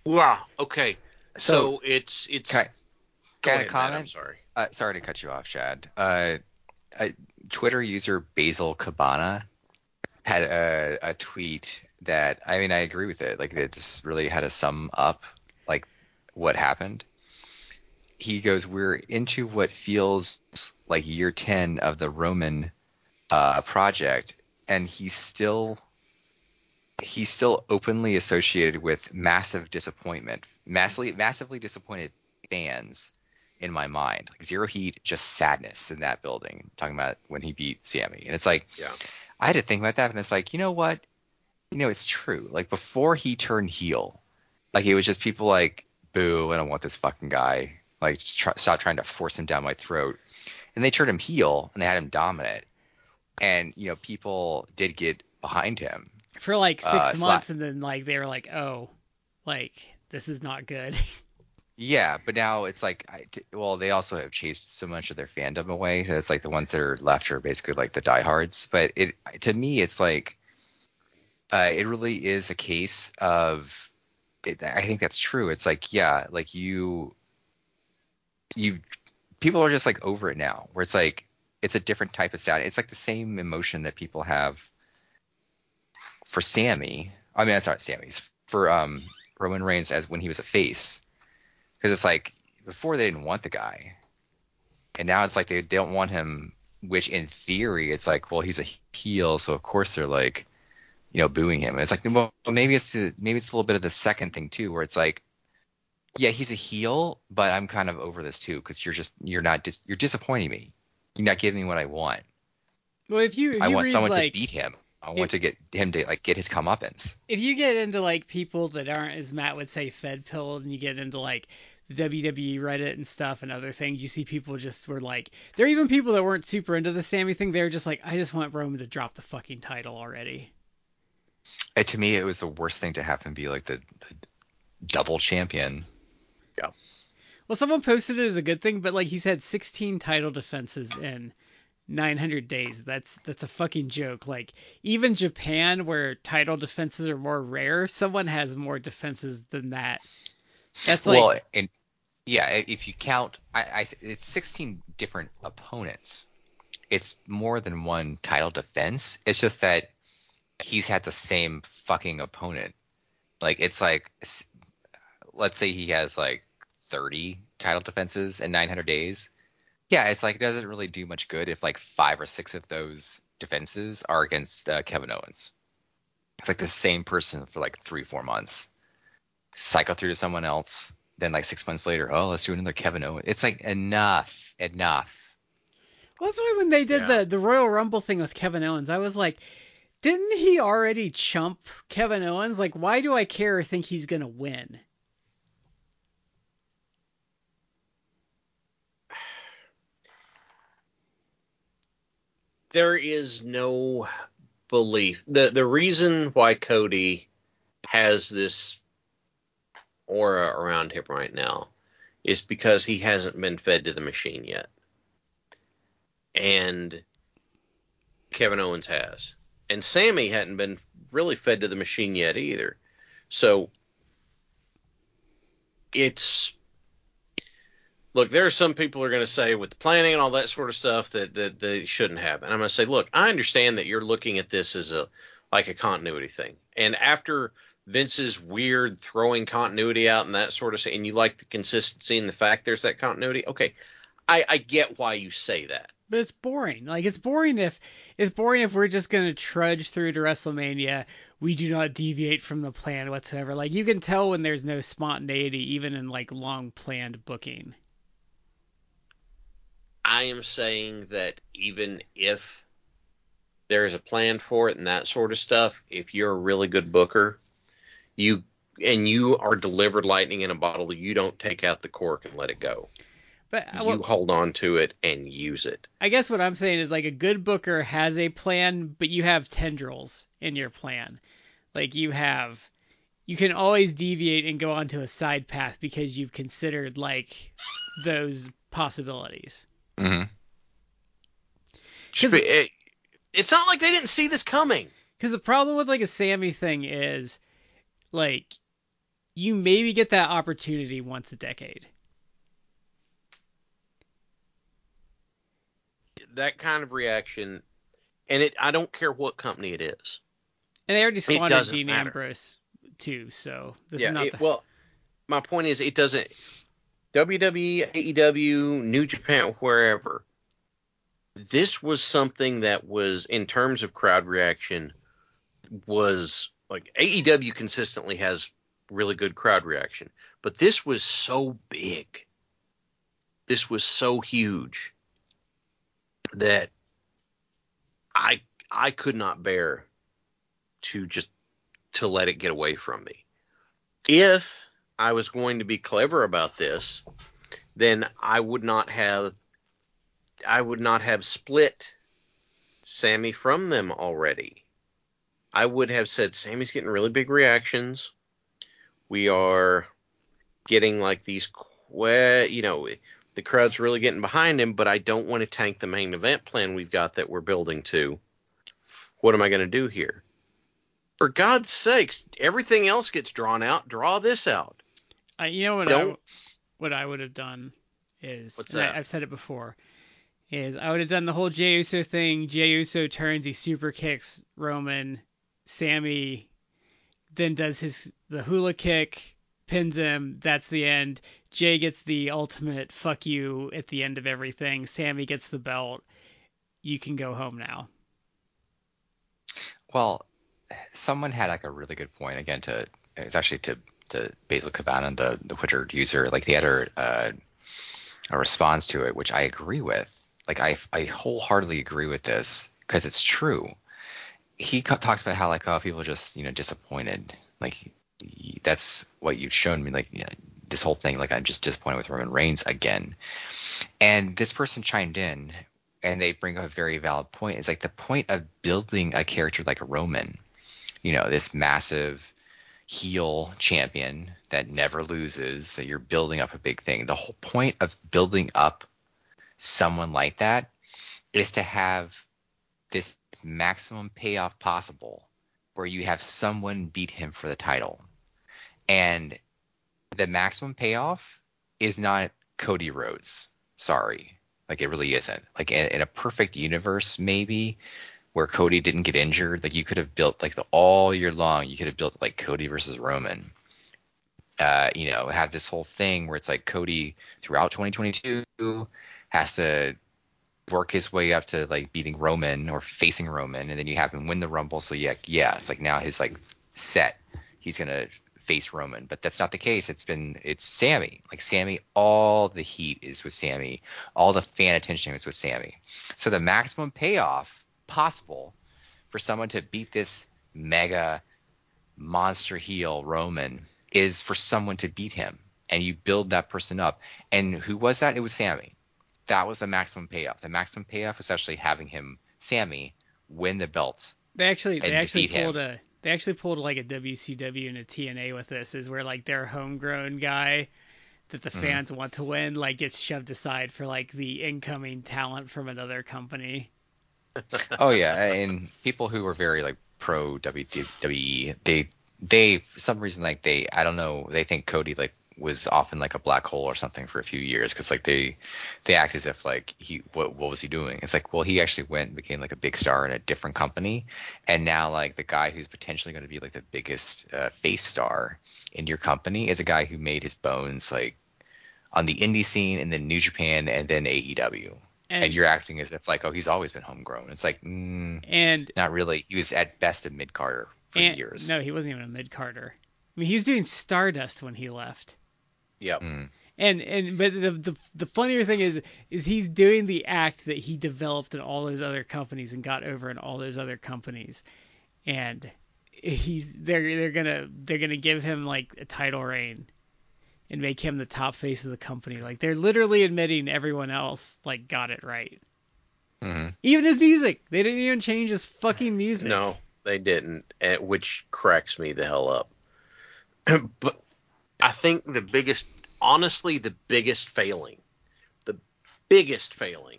wow, okay. So, So, it's it's Can I, Go can I ahead, Matt, I'm sorry. Uh, sorry to cut you off, Shad. Uh, uh, Twitter user Basil Cabana had a, a tweet that I mean I agree with it. Like it's really had to sum up like what happened. He goes, "We're into what feels like year ten of the Roman uh, project, and he's still he's still openly associated with massive disappointment, massively massively disappointed fans." in my mind. Like zero heat, just sadness in that building. Talking about when he beat Sami. And it's like Yeah. I had to think about that and it's like, you know what? You know, it's true. Like before he turned heel, like it was just people like, boo, I don't want this fucking guy. Like try, stop trying to force him down my throat. And they turned him heel and they had him dominant. And, you know, people did get behind him. For like six Uh, Sla- months and then like they were like, "Oh, like this is not good." Yeah, but now it's like, I, well, they also have chased so much of their fandom away. It's like the ones that are left are basically like the diehards. But it, to me, it's like, uh, it really is a case of, it, I think that's true. It's like, yeah, like you, you, people are just like over it now. Where it's like, it's a different type of sad. It's like the same emotion that people have for Sami. I mean, that's not Sami's for um Roman Reigns as when he was a face because it's like before they didn't want the guy, and now it's like they don't want him. Which in theory, it's like, well, he's a heel, so of course they're like, you know, booing him. And it's like, well, maybe it's the, maybe it's a little bit of the second thing too, where it's like, yeah, he's a heel, but I'm kind of over this too because you're just you're not dis- you're disappointing me. You're not giving me what I want. well, if you if I you want read, someone like, to beat him. I want to get him to like get his comeuppance. if you get into like people that aren't as Matt would say fed pilled and you get into like WWE Reddit and stuff and other things, you see people just were like, there are even people that weren't super into the Sami thing. They're just like, I just want Roman to drop the fucking title already. And to me, it was the worst thing to have him be like the, the double champion. Yeah. Well, someone posted it as a good thing, but like he's had 16 title defenses in 900 days. That's that's a fucking joke. Like even Japan, where title defenses are more rare, someone has more defenses than that. That's like well, and yeah, if you count, I, I it's 16 different opponents. It's more than one title defense. It's just that he's had the same fucking opponent. Like it's like, let's say he has like 30 title defenses in 900 days. Yeah, it's like it doesn't really do much good if like five or six of those defenses are against uh, Kevin Owens. It's like the same person for like three, four months. Cycle through to someone else. Then like six months later, oh, let's do another Kevin Owens. It's like enough, enough. Well, that's why when they did yeah. the the Royal Rumble thing with Kevin Owens, I was like, didn't he already chump Kevin Owens? Like, why do I care or think he's gonna win? There is no belief. The the reason why Cody has this aura around him right now is because he hasn't been fed to the machine yet. And Kevin Owens has. And Sami hadn't been really fed to the machine yet either. So it's look, there are some people who are going to say with the planning and all that sort of stuff that, that they shouldn't have. And I'm going to say, look, I understand that you're looking at this as a like a continuity thing. And after Vince's weird throwing continuity out and that sort of thing, and you like the consistency and the fact there's that continuity, okay, I, I get why you say that but it's boring. Like it's boring if it's boring if we're just gonna trudge through to WrestleMania. We do not deviate from the plan whatsoever. Like you can tell when there's no spontaneity, even in like long planned booking. I am saying that even if there's a plan for it and that sort of stuff, if you're a really good booker, you and you are delivered lightning in a bottle, you don't take out the cork and let it go. But uh, you hold on to it and use it. I guess what I'm saying is like a good booker has a plan, but you have tendrils in your plan. Like you have you can always deviate and go onto a side path because you've considered like those possibilities. Mm-hmm. It, it's not like they didn't see this coming. Because the problem with like a Sami thing is like you maybe get that opportunity once a decade. that kind of reaction, and it I don't care what company it is. And they already squandered Dean matter. Ambrose too, so this yeah, is not it, the... well. My point is, it doesn't. WWE, AEW, New Japan, wherever. This was something that was, in terms of crowd reaction, was like AEW consistently has really good crowd reaction, but this was so big. This was so huge that I I could not bear to just to let it get away from me. If I was going to be clever about this, then I would not have I would not have split Sami from them already. I would have said Sami's getting really big reactions. We are getting like these you know the crowd's really getting behind him, but I don't want to tank the main event plan we've got that we're building to. What am I going to do here? For God's sakes, everything else gets drawn out. Draw this out. I, you know what? Don't, I, what I would have done is? I, have said it before, is I would have done the whole Jey Uso thing. Jey Uso turns, he super kicks Roman. Sami then does his the hula kick, pins him. That's the end. Jey gets the ultimate fuck you at the end of everything. Sami gets the belt. You can go home now. Well, someone had like a really good point again to it's actually to to Basil Cabana, the the Twitter user. Like had a uh, a response to it, which I agree with. Like I I wholeheartedly agree with this because it's true. He talks about how like oh people are just you know disappointed. Like that's what you've shown me. Like this whole thing like I'm just disappointed with Roman Reigns again. And this person chimed in and they bring up a very valid point. It's like the point of building a character like Roman, you know, this massive heel champion that never loses, that you're building up a big thing. The whole point of building up someone like that is to have this maximum payoff possible where you have someone beat him for the title. And the maximum payoff is not Cody Rhodes. Sorry. Like it really isn't. Like in, in, a perfect universe, maybe where Cody didn't get injured, like you could have built like the all year long, you could have built like Cody versus Roman. Uh, you know, have this whole thing where it's like Cody throughout 2022 has to work his way up to like beating Roman or facing Roman, and then you have him win the Rumble. So yeah, yeah, it's like now his like set. He's gonna face Roman, but that's not the case. It's been it's Sami. Like Sami, all the heat is with Sami, All the fan attention is with Sami. So the maximum payoff possible for someone to beat this mega monster heel Roman is for someone to beat him. And you build that person up. And who was that? It was Sami. That was the maximum payoff. The maximum payoff was actually having him, Sami, win the belt. They actually they actually pulled him. a they actually pulled like a WCW and a TNA with this, is where like their homegrown guy that the mm-hmm. fans mm want to win like gets shoved aside for like the incoming talent from another company. oh yeah, and people who were very like pro WWE, they they for some reason like they I don't know they think Cody like was often like a black hole or something for a few years because like they they act as if like he what what was he doing? It's like well he actually went and became like a big star in a different company and now like the guy who's potentially going to be like the biggest uh, face star in your company is a guy who made his bones like on the indie scene and then New Japan and then AEW and, and, you're acting as if like oh he's always been homegrown it's like mm, and not really he was at best a mid carder for and, years no he wasn't even a mid carder. I mean he was doing Stardust when he left Yep. Mm. And and but the, the the funnier thing is is he's doing the act that he developed in all those other companies and got over in all those other companies, and he's they're they're gonna they're gonna give him like a title reign and make him the top face of the company. Like they're literally admitting everyone else like got it right. Mm-hmm. Even his music, they didn't even change his fucking music. No, they didn't, which cracks me the hell up. but I think the biggest, honestly, the biggest failing, the biggest failing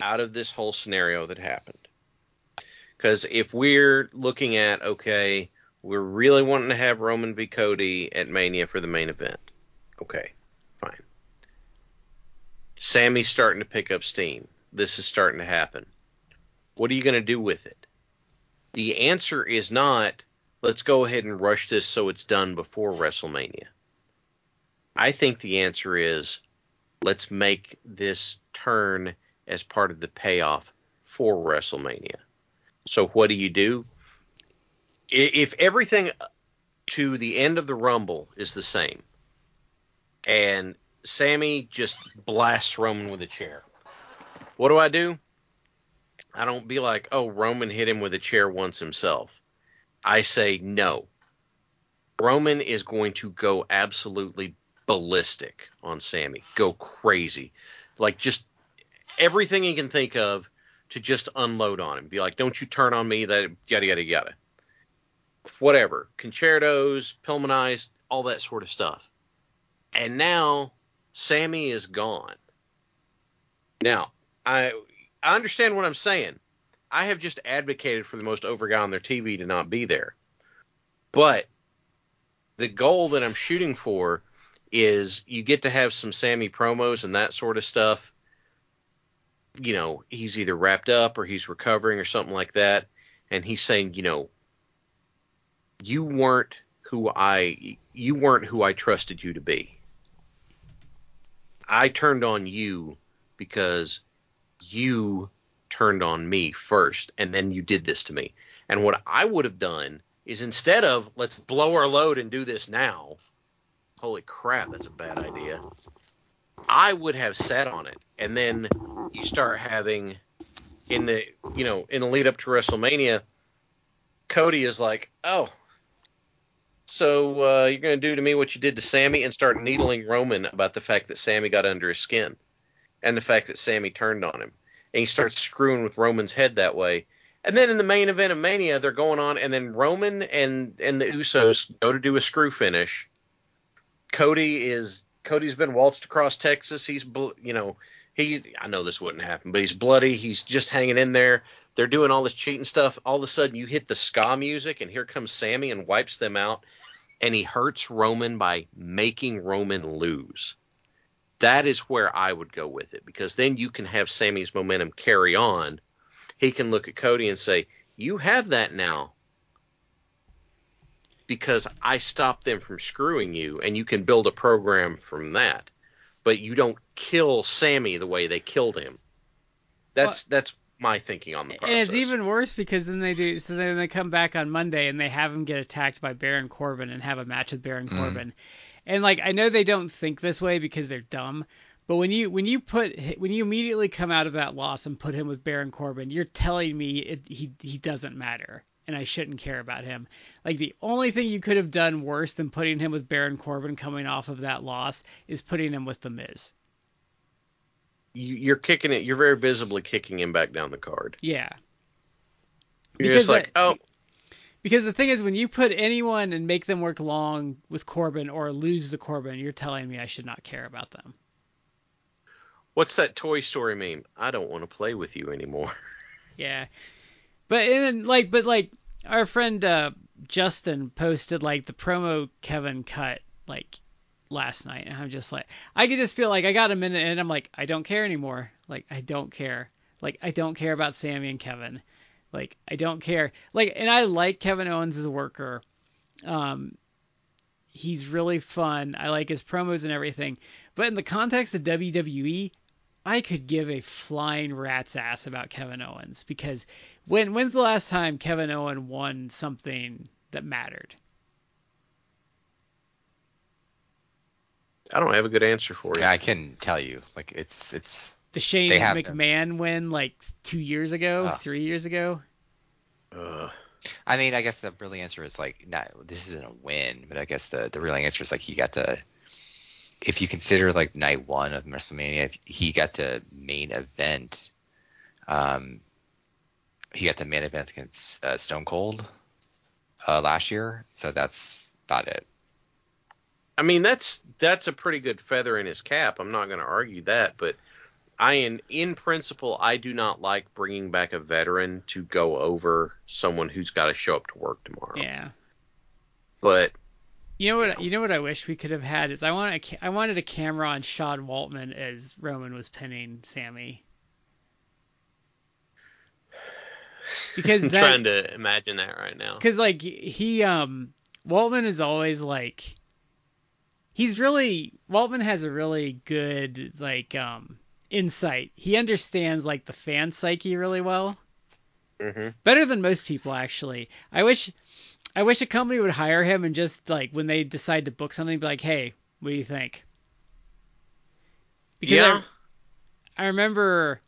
out of this whole scenario that happened. Because if we're looking at, okay, we're really wanting to have Roman v. Cody at Mania for the main event. Okay, fine. Sami's starting to pick up steam. This is starting to happen. What are you going to do with it? The answer is not, let's go ahead and rush this so it's done before WrestleMania. I think the answer is let's make this turn as part of the payoff for WrestleMania. So what do you do? If everything to the end of the Rumble is the same, and Sami just blasts Roman with a chair, what do I do? I don't be like, oh, Roman hit him with a chair once himself. I say no. Roman is going to go absolutely ballistic on Sami, go crazy, like just everything he can think of to just unload on him. Be like, don't you turn on me, that yada yada yada. Whatever, con-chair-tos, Pillmanized, all that sort of stuff. And now Sami is gone. Now, I I understand what I'm saying. I have just advocated for the most over guy on their TV to not be there. But the goal that I'm shooting for is you get to have some Sami promos and that sort of stuff. You know, he's either wrapped up or he's recovering or something like that, and he's saying, you know, you weren't who I you weren't who I trusted you to be. I turned on you because you turned on me first and then you did this to me. And what I would have done is instead of let's blow our load and do this now, holy crap, that's a bad idea. I would have sat on it, and then you start having in the you know in the lead up to WrestleMania, Cody is like, oh, so uh, you're going to do to me what you did to Sami and start needling Roman about the fact that Sami got under his skin and the fact that Sami turned on him. And he starts screwing with Roman's head that way. And then in the main event of Mania, they're going on, and then Roman and and the Usos go to do a screw finish. Cody is Cody's been waltzed across Texas. He's you know he I know this wouldn't happen, but he's bloody. He's just hanging in there. They're doing all this cheating stuff. All of a sudden, you hit the ska music, and here comes Sami and wipes them out, and he hurts Roman by making Roman lose. That is where I would go with it because then you can have Sami's momentum carry on. He can look at Cody and say, "You have that now." Because I stopped them from screwing you, and you can build a program from that but you don't kill Sami the way they killed him. That's well, that's my thinking on the process. And it's even worse because then they do so then they come back on Monday and they have him get attacked by Baron Corbin and have a match with Baron mm. Corbin. And like I know they don't think this way because they're dumb, but when you when you put when you immediately come out of that loss and put him with Baron Corbin, you're telling me it, he he doesn't matter and I shouldn't care about him. Like the only thing you could have done worse than putting him with Baron Corbin coming off of that loss is putting him with the Miz. You're kicking it. You're very visibly kicking him back down the card. Yeah. You're because just like, oh. Because the thing is, when you put anyone and make them work long with Corbin or lose the Corbin, you're telling me I should not care about them. What's that Toy Story meme? I don't want to play with you anymore. Yeah. But and like, but like our friend uh, Justin posted like the promo Kevin cut like last night, and I'm just like, I could just feel like I got a minute, and I'm like, I don't care anymore. Like I don't care. Like I don't care about Sami and Kevin. Like I don't care. Like and I like Kevin Owens as a worker. Um, he's really fun. I like his promos and everything. But in the context of WWE, I could give a flying rat's ass about Kevin Owens because when when's the last time Kevin Owens won something that mattered? I don't have a good answer for you. Yeah, I can tell you. Like it's it's the Shane McMahon them. win like two years ago, uh, three years ago. Uh, I mean, I guess the real answer is like not this isn't a win, but I guess the the real answer is like he got to if you consider like night one of WrestleMania, he got the main event. Um, he got the main event against uh, Stone Cold uh, last year, so that's about it. I mean, that's that's a pretty good feather in his cap. I'm not going to argue that, but I in in principle, I do not like bringing back a veteran to go over someone who's got to show up to work tomorrow. Yeah. But you know what? You know what I wish we could have had is I want a, I wanted a camera on Sean Waltman as Roman was pinning Sami. Because I'm that, trying to imagine that right now. Because like he um Waltman is always like he's really Waltman has a really good like um insight. He understands like the fan psyche really well. Mm-hmm. Better than most people actually. I wish I wish a company would hire him and just like when they decide to book something, be like, hey, what do you think? Because yeah. I, I remember,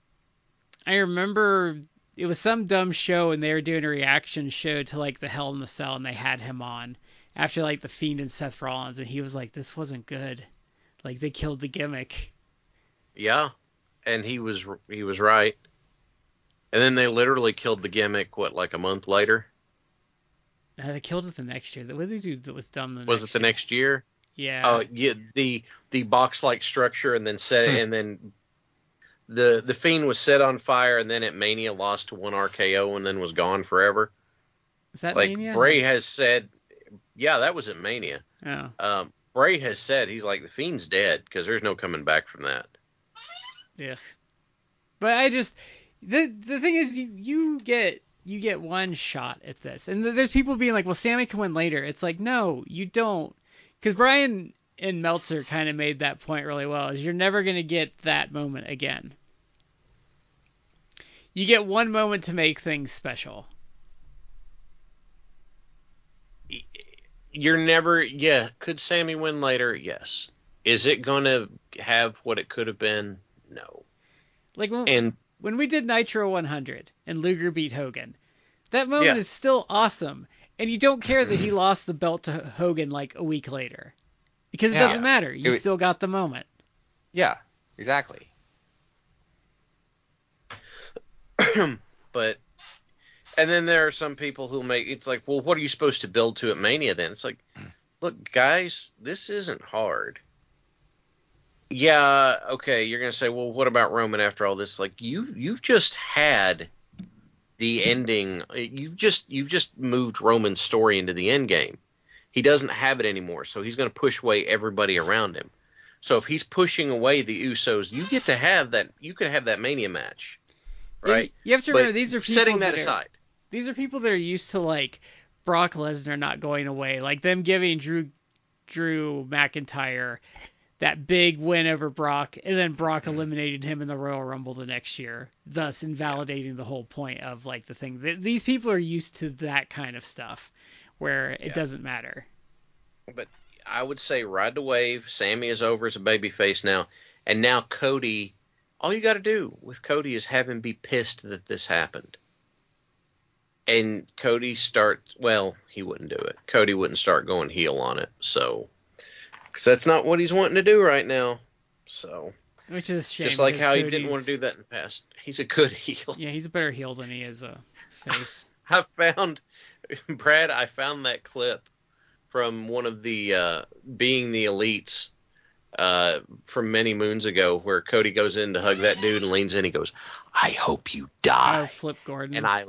I remember it was some dumb show and they were doing a reaction show to like the Hell in the Cell and they had him on after like the Fiend and Seth Rollins and he was like, this wasn't good, like they killed the gimmick. Yeah, and he was he was right. And then they literally killed the gimmick. What, like a month later? Uh, they killed it the next year. What did they do that was dumb? The was it the year? next year? Yeah. Oh, yeah. The the box like structure, and then set, hmm. and then the the fiend was set on fire, and then at Mania lost to one RKO, and then was gone forever. Is that like Mania? Bray has said? Yeah, that was at Mania. Oh. Um, Bray has said he's like the fiend's dead because there's no coming back from that. Yeah. But I just the the thing is you you get you get one shot at this. And there's people being like, well, Sami can win later. It's like, no, you don't. Because Bryan and Meltzer kind of made that point really well, is you're never going to get that moment again. You get one moment to make things special. You're never, yeah. Could Sami win later? Yes. Is it going to have what it could have been? No. Like when, and when we did Nitro 100 and Luger beat Hogan, that moment yeah. is still awesome. And you don't care that he lost the belt to Hogan like a week later. Because it Yeah. doesn't matter. You It still got the moment. Yeah, exactly. but and then there are some people who make it's like, well, what are you supposed to build to at Mania then? It's like, look, guys, this isn't hard. Yeah, okay, you're gonna say, well, what about Roman after all this? Like, you you just had the ending. You've just you've just moved Roman's story into the end game. He doesn't have it anymore, so he's gonna push away everybody around him. So if he's pushing away the Usos, you get to have that. You could have that Mania match, You- right? You have to But remember these are people setting that, are- aside. These are people that are used to like Brock Lesnar not going away, like them giving Drew Drew McIntyre that big win over Brock, and then Brock mm-hmm. eliminating him in the Royal Rumble the next year, thus invalidating the whole point of like the thing. These people are used to that kind of stuff, where it Yeah. doesn't matter. But I would say ride the wave. Sami is over as a babyface now, and now Cody. All you got to do with Cody is have him be pissed that this happened. And Cody starts. Well, he wouldn't do it. Cody wouldn't start going heel on it. So, because that's not what he's wanting to do right now. So, Which is shame. just like how he didn't want to do that in the past. He's a good heel. Yeah, he's a better heel than he is a face. I found Brad. I found that clip from one of the uh, being the elites uh, from many moons ago, where Cody goes in to hug that dude and leans in. He goes, "I hope you Oh, die." Flip Gordon. and I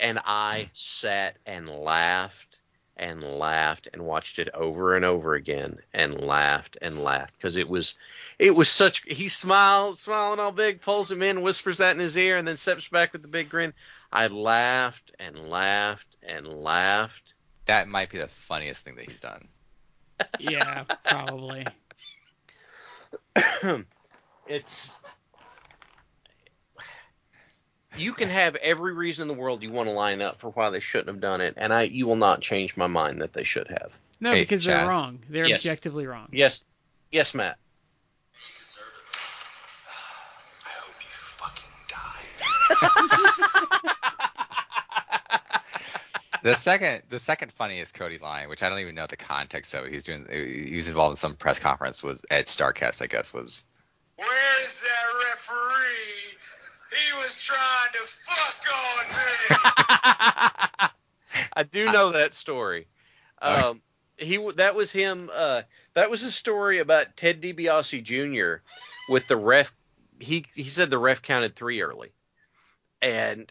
and I mm. sat and laughed and laughed and watched it over and over again and laughed and laughed because it was it was such he smiled smiling all big pulls him in whispers that in his ear and then steps back with the big grin i laughed and laughed and laughed That might be the funniest thing that he's done. yeah, probably. it's you can have every reason in the world you want to line up for why they shouldn't have done it and i you will not change my mind that they should have No, Hey, because they're wrong. They're Yes. objectively wrong. yes yes matt I hope you fucking die. The second, the second funniest Cody line, which I don't even know the context of it. He's doing, he was involved in some press conference. Was at Starcast, I guess. Was trying to fuck on me. I do know that story. Um, he that was him. Uh, that was a story about Ted DiBiase Jr. with the ref. He he said the ref counted three early, and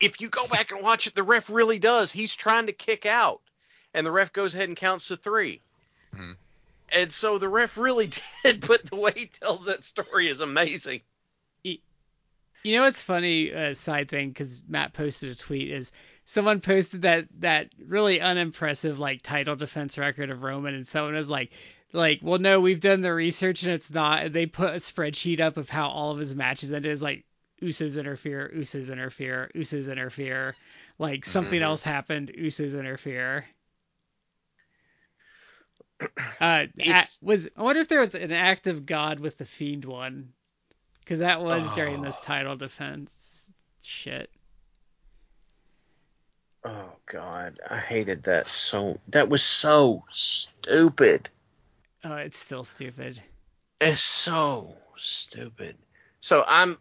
if you go back and watch it, the ref really does. He's trying to kick out, and the ref goes ahead and counts to 3 Mhm. And so the ref really did, but the way he tells that story is amazing. You know what's funny? Uh, side thing, because Matt posted a tweet is someone posted that that really unimpressive like title defense record of Roman, and someone was like, like, well, no, we've done the research and it's not. And they put a spreadsheet up of how all of his matches ended. It's like Usos interfere, Usos interfere, Usos interfere. Like something Mhm. else happened, Usos interfere. Uh, It's- a- was I wonder if there was an act of God with the Fiend one, because that was during this Oh. title defense shit. Oh God, I hated that so. That was so stupid. Oh, it's still stupid. It's so stupid. So I'm.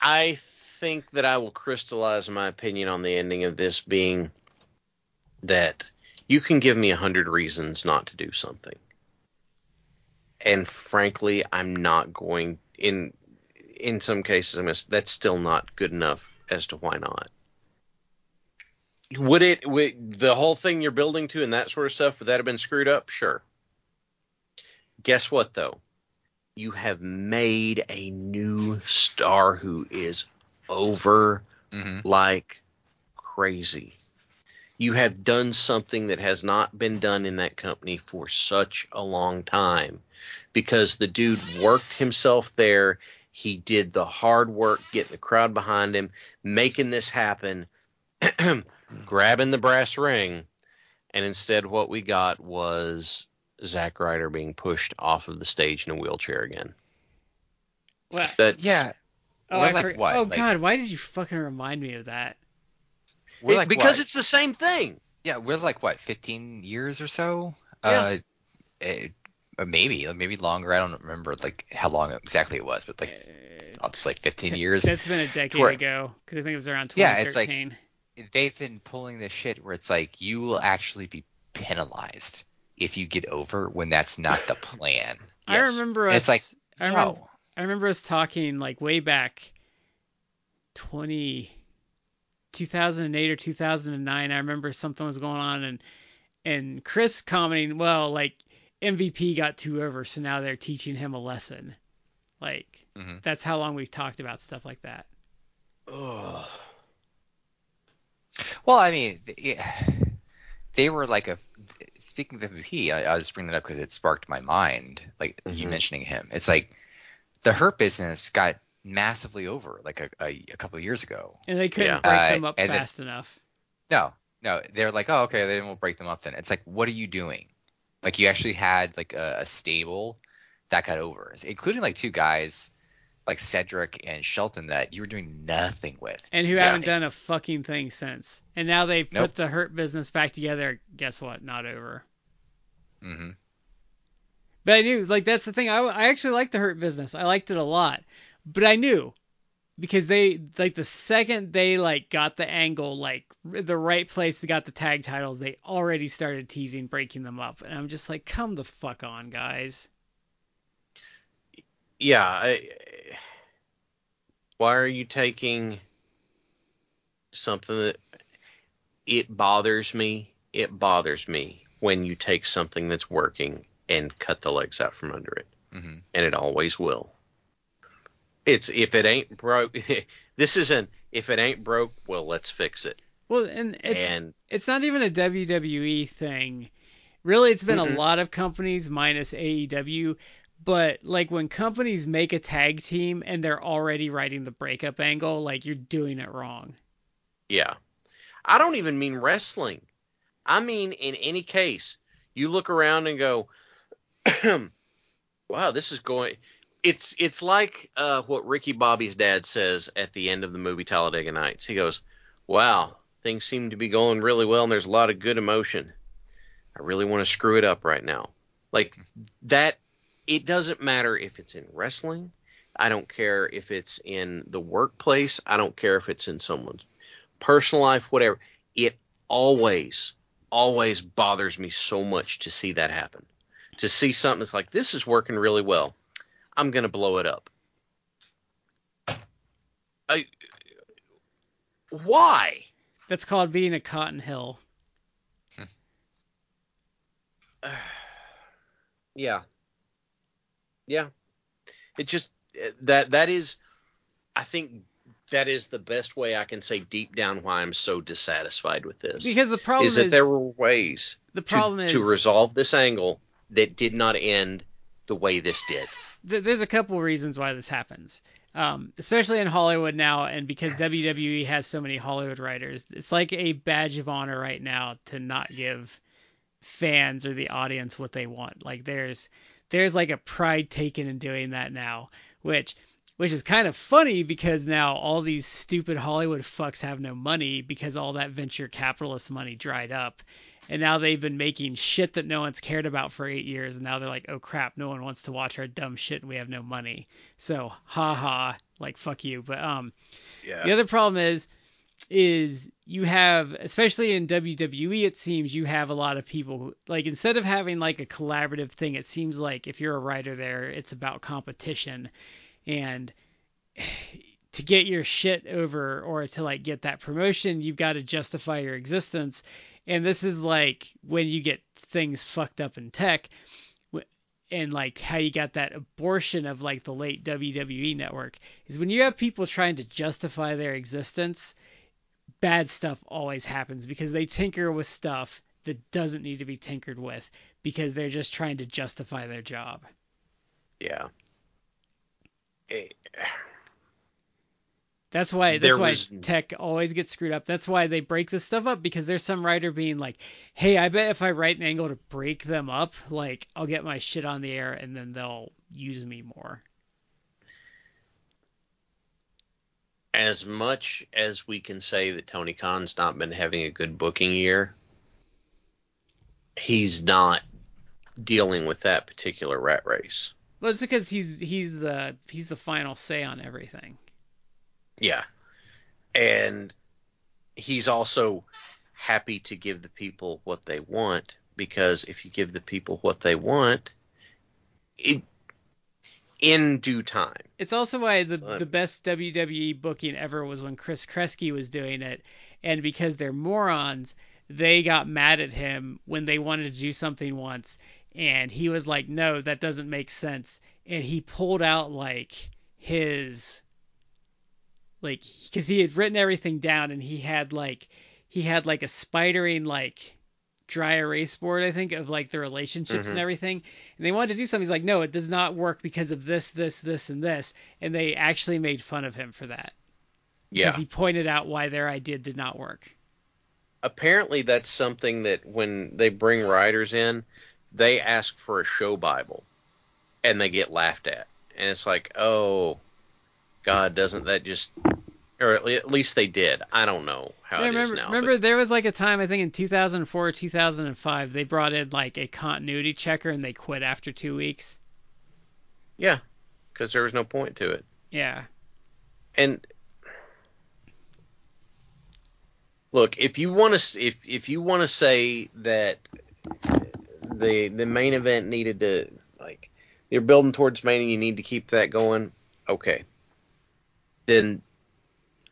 I think that I will crystallize my opinion on the ending of this being that you can give me a hundred reasons not to do something. And frankly, I'm not going in in some cases I'm gonna, that's still not good enough as to why not. Would it would the whole thing you're building to and that sort of stuff would that have been screwed up? Sure. Guess what though? You have made a new star who is over Mhm. like crazy. You have done something that has not been done in that company for such a long time because the dude worked himself there. He did the hard work, getting the crowd behind him, making this happen, grabbing the brass ring. And instead, what we got was Zack Ryder being pushed off of the stage in a wheelchair again. Well, That's, yeah. Oh, like forg- Oh like- God, why did you fucking remind me of that? We're It- like because what? it's the same thing. yeah, we're like what, 15 years or so? Yeah. Uh, eh, uh, maybe, maybe longer. I don't remember like how long exactly it was, but like Uh, I'll just like 15 years. That's been a decade where- ago because I think it was around 2013. Yeah, it's like- 2013. They've been pulling this shit where it's like you will actually be penalized if you get over when that's not the plan. I Yes. remember And us. it's like, I remember, No. I remember us talking like way back 20 2008 or 2009 I remember something was going on and and Chris commenting well like MVP got too over so now they're teaching him a lesson like Mhm. that's how long we've talked about stuff like that Ugh. Well, I mean, yeah, they were like a. Speaking of MVP, I, I was just bringing that up because it sparked my mind, like you Mhm. mentioning him. It's like the Hurt business got massively over like a, a, a couple of years ago. and they couldn't Yeah. break Uh, them up and then- fast enough No, no, they're like, oh, okay, then we'll break them up then. It's like, what are you doing? Like you actually had like a, a stable that got over, including like two guys like Cedric and Shelton that you were doing nothing with. and who Yeah. haven't done a fucking thing since and now they put Nope. the Hurt business back together guess what not over hmm But I knew, like, that's the thing. I, I actually liked the Hurt business. I liked it a lot. But I knew because they, like, the second they, like, got the angle, like, the right place they got the tag titles, they already started teasing breaking them up. And I'm just like, come the fuck on, guys. Yeah. I, why are you taking something that it bothers me? It bothers me when you take something that's working and cut the legs out from under it, hmm and it always will. It's if it ain't broke. this isn't if it ain't broke. Well, let's fix it. Well, and it's, and it's not even a WWE thing. Really, it's been Mm-mm. a lot of companies minus AEW. But like when companies make a tag team and they're already writing the breakup angle, like you're doing it wrong. Yeah. I don't even mean wrestling. I mean in any case, you look around and go, "Wow, this is going." It's it's like uh, what Ricky Bobby's dad says at the end of the movie Talladega Nights. He goes, "Wow, things seem to be going really well, and there's a lot of good emotion. I really want to screw it up right now." Like that. It doesn't matter if it's in wrestling. I don't care if it's in the workplace. I don't care if it's in someone's personal life, whatever. It always, always bothers me so much to see that happen. To see something that's like, this is working really well. I'm going to blow it up. I, why? That's called being a Cotton Hill. Yeah. Yeah. It just that that is I think that is the best way I can say deep down why I'm so dissatisfied with this. Because the problem is is, that there were ways the to, problem is to resolve this angle that did not end the way this did. Th- there's a couple reasons why this happens. Um, especially in Hollywood now, and because WWE has so many Hollywood writers, it's like a badge of honor right now to not give fans or the audience what they want. Like there's there's like a pride taken in doing that now, which which is kind of funny because now all these stupid Hollywood fucks have no money because all that venture capitalist money dried up. And now they've been making shit that no one's cared about for eight years, and now they're like, oh crap, no one wants to watch our dumb shit, and we have no money. So, ha ha, like fuck you. But um, Yeah. the other problem is, is you have, especially in WWE, it seems you have a lot of people who, like instead of having like a collaborative thing, it seems like if you're a writer there, it's about competition, and to get your shit over or to like get that promotion, you've got to justify your existence. And this is like when you get things fucked up in tech and like how you got that abortion of like the late WWE network is when you have people trying to justify their existence, bad stuff always happens because they tinker with stuff that doesn't need to be tinkered with because they're just trying to justify their job. Yeah. Eh, That's why that's why was- tech always gets screwed up. That's why they break this stuff up because there's some writer being like, "Hey, I bet if I write an angle to break them up, like I'll get my shit on the air and then they'll use me more." as much as we can say that Tony Khan's not been having a good booking year, he's not dealing with that particular rat race. Well, it's because he's he's the he's the final say on everything. Yeah. And he's also happy to give the people what they want because if you give the people what they want, it in due time. It's also why the But- the best WWE booking ever was when Chris Kreski was doing it, and because they're morons, they got mad at him when they wanted to do something once, and he was like, "No, that doesn't make sense," and he pulled out like his like because he had written everything down and he had like he had like a spidering like dry erase board I think of like the relationships and Mhm. everything and they wanted to do something he's like no it does not work because of this this this and this and they actually made fun of him for that Yeah. because he pointed out why their idea did not work Apparently that's something that when they bring writers in, they ask for a show bible and they get laughed at. And it's like, "Oh, god, doesn't that just or at least they did. I don't know how Yeah, it is remember, now. remember there was like a time I think in 2004 or 2005 they brought in like a continuity checker and they quit after two weeks. yeah, because there was no point to it. Yeah. And look, if you want to, if if you want to say that the the main event needed to like you're building towards Mania, you need to keep that going. Okay, then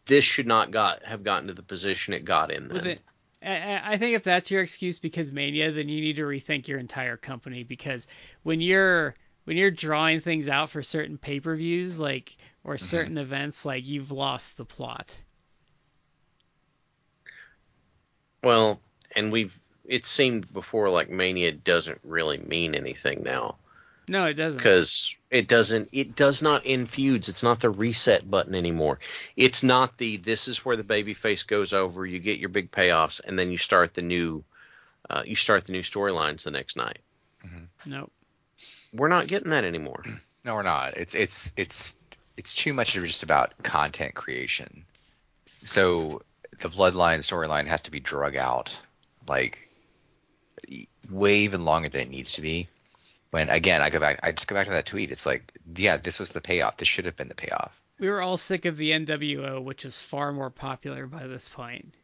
this should not got have gotten to the position it got in. Then. it, I I think if that's your excuse because mania, then you need to rethink your entire company because when you're when you're drawing things out for certain pay-per-views like or mm-hmm. certain events, like you've lost the plot. Well, and we've it seemed before like Mania doesn't really mean anything now. No, it doesn't. because it doesn't it does not end feuds it's not the reset button anymore it's not the this is where the baby face goes over you get your big payoffs and then you start the new uh, you start the new storylines the next night Nope. we're not getting that anymore No, we're not. It's it's it's it's too much of just about content creation. So the bloodline storyline has to be drug out like way even longer than it needs to be. When again, I go back, I just go back to that tweet. It's like, yeah, this was the payoff. This should have been the payoff. We were all sick of the NWO, which is far more popular by this point.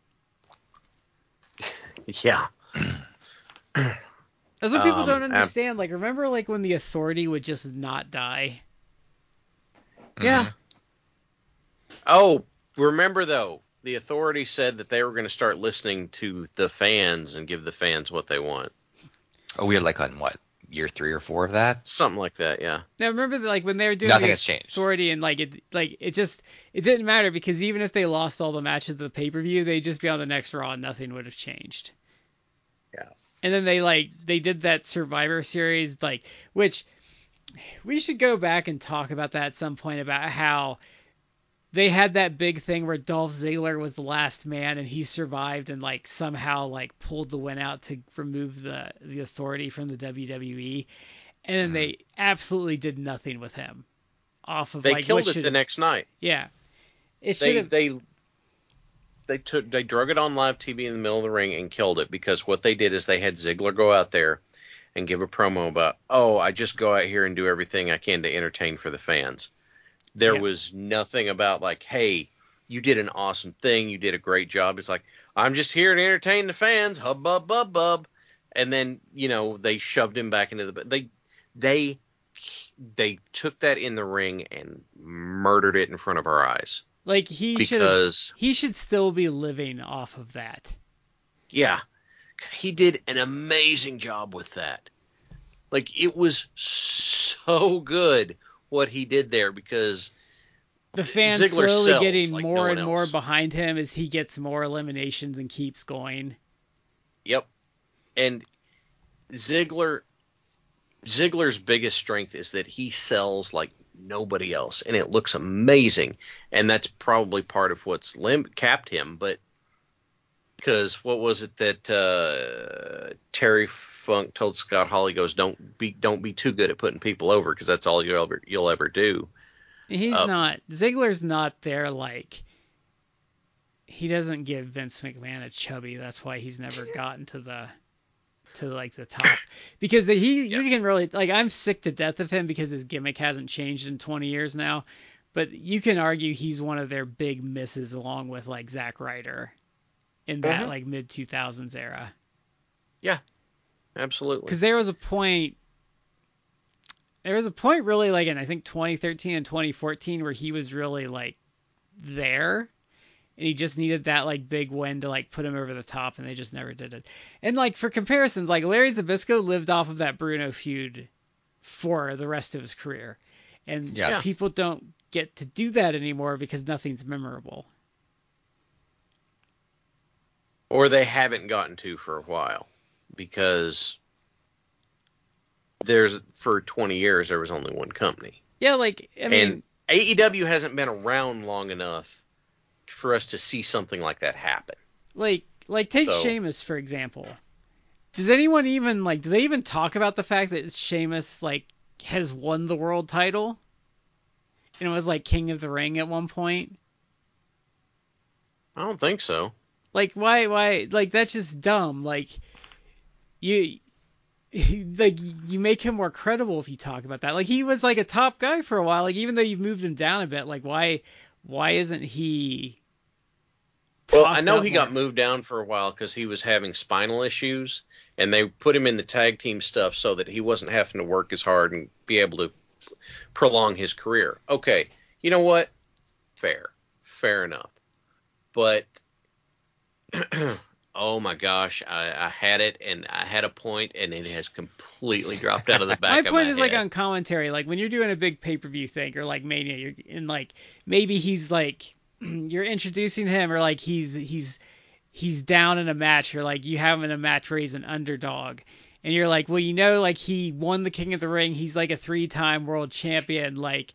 yeah That's what people Um, don't ab- understand. Like, remember, like when the Authority would just not die. yeah oh remember though the authority said that they were going to start listening to the fans and give the fans what they want Oh, we had like on what year three or four of that. something like that yeah Now remember that, like when they were doing Nothing the has changed. authority and like it like it just it didn't matter because even if they lost all the matches of the pay per view, they'd just be on the next Raw and nothing would have changed. Yeah. And then they like they did that Survivor series like which we should go back and talk about that at some point about how they had that big thing where Dolph Ziggler was the last man and he survived and like somehow like pulled the win out to remove the the authority from the WWE and then mm-hmm. they absolutely did nothing with him. Off of they like killed it should the next night. Yeah. It should they they took they drug it on live TV in the middle of the ring and killed it because what they did is they had Ziggler go out there and give a promo about oh I just go out here and do everything I can to entertain for the fans. There Yeah. was nothing about like hey you did an awesome thing you did a great job. It's like I'm just here to entertain the fans hub bub bub bub. And then you know they shoved him back into the they they they took that in the ring and murdered it in front of our eyes. Like he should he should still be living off of that. Yeah. He did an amazing job with that. Like it was so good what he did there because the fans Ziggler slowly sells getting like more no and one more behind him as he gets more eliminations and keeps going. Yep. And Ziggler Ziggler's biggest strength is that he sells like nobody else and it looks amazing. And that's probably part of what's lim- capped him but because what was it that uh, Terry Funk told Scott Hall he goes don't be don't be too good at putting people over because that's all you'll ever you'll ever do He's Uh, not Ziggler's not there like he doesn't give Vince McMahon a chubby. That's why he's never gotten to the to like the top because the, he Yeah. you can really like I'm sick to death of him because his gimmick hasn't changed in 20 years now. But you can argue he's one of their big misses along with like Zack Ryder in that Mhm. like mid 2000s era. Absolutely. Because there was a point, there was a point really like in I think 2013 and 2014 where he was really like there, and he just needed that like big win to like put him over the top, and they just never did it. And like for comparison, like Larry Zbyszko lived off of that Bruno feud for the rest of his career, and Yes. people don't get to do that anymore because nothing's memorable. or they haven't gotten to for a while because there's for 20 years there was only one company. Yeah, like I mean, and AEW hasn't been around long enough for us to see something like that happen. like like take So- Sheamus for example. Does anyone even like do they even talk about the fact that Sheamus like has won the world title and was like king of the ring at one point? I don't think so. Like why why like that's just dumb. Like you like you make him more credible if you talk about that. Like he was like a top guy for a while. Like even though you've moved him down a bit, like why why isn't he Well, I know he more? got moved down for a while because he was having spinal issues, and they put him in the tag team stuff so that he wasn't having to work as hard and be able to prolong his career. Okay, you know what? Fair, fair enough. But oh my gosh, I, I had it and I had a point, and it has completely dropped out of the back my point my is like on commentary, like when you're doing a big pay per view thing or like Mania, you're in like maybe he's like you're introducing him or like he's he's he's down in a match or like you have him in a match where he's an underdog. And you're like, well, you know, like he won the King of the Ring. He's like a three-time world champion. Like,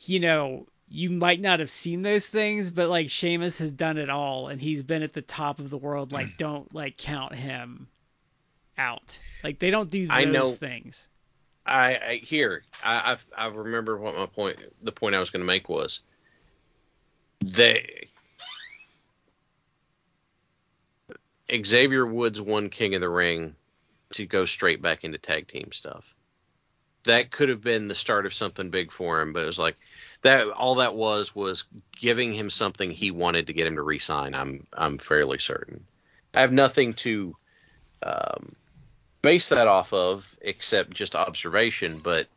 you know, you might not have seen those things, but like Sheamus has done it all, and he's been at the top of the world. Like, don't like count him out. Like, they don't do those I know- things. I, I here I, I I remember what my point the point I was going to make was they Xavier Woods won King of the Ring to go straight back into tag team stuff. That could have been the start of something big for him, but it was like that all that was was giving him something he wanted to get him to resign. I'm I'm fairly certain. I have nothing to um, base that off of except just observation, but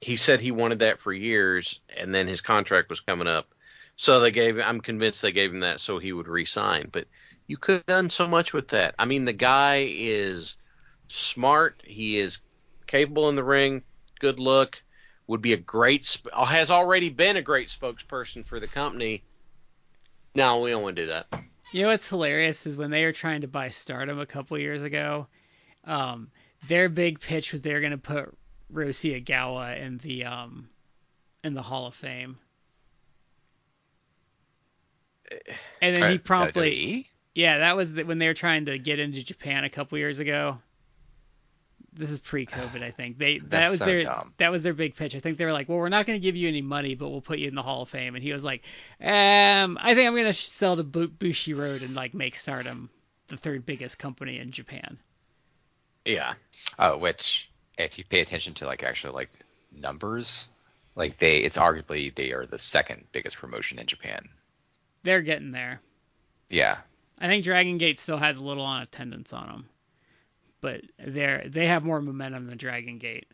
he said he wanted that for years and then his contract was coming up. So they gave I'm convinced they gave him that so he would resign, but you could have done so much with that. I mean, the guy is smart, he is capable in the ring, good look, would be a great sp- has already been a great spokesperson for the company. No, we don't want to do that. You know what's hilarious is when they were trying to buy Stardom a couple years ago, um, their big pitch was they were going to put Rossy Ogawa in the um, in the Hall of Fame, and then he promptly, WWE? yeah, that was the, when they were trying to get into Japan a couple years ago. This is pre-COVID, I think. They that That's was so their dumb. that was their big pitch. I think they were like, well, we're not going to give you any money, but we'll put you in the Hall of Fame. And he was like, um, I think I'm going to sell the Bu- Bushiroad and like make Stardom the third biggest company in Japan. Yeah. Oh, which if you pay attention to like actually like numbers, like they it's arguably they are the second biggest promotion in Japan. They're getting there. Yeah. I think Dragon Gate still has a little on attendance on them, but they're they have more momentum than Dragon Gate.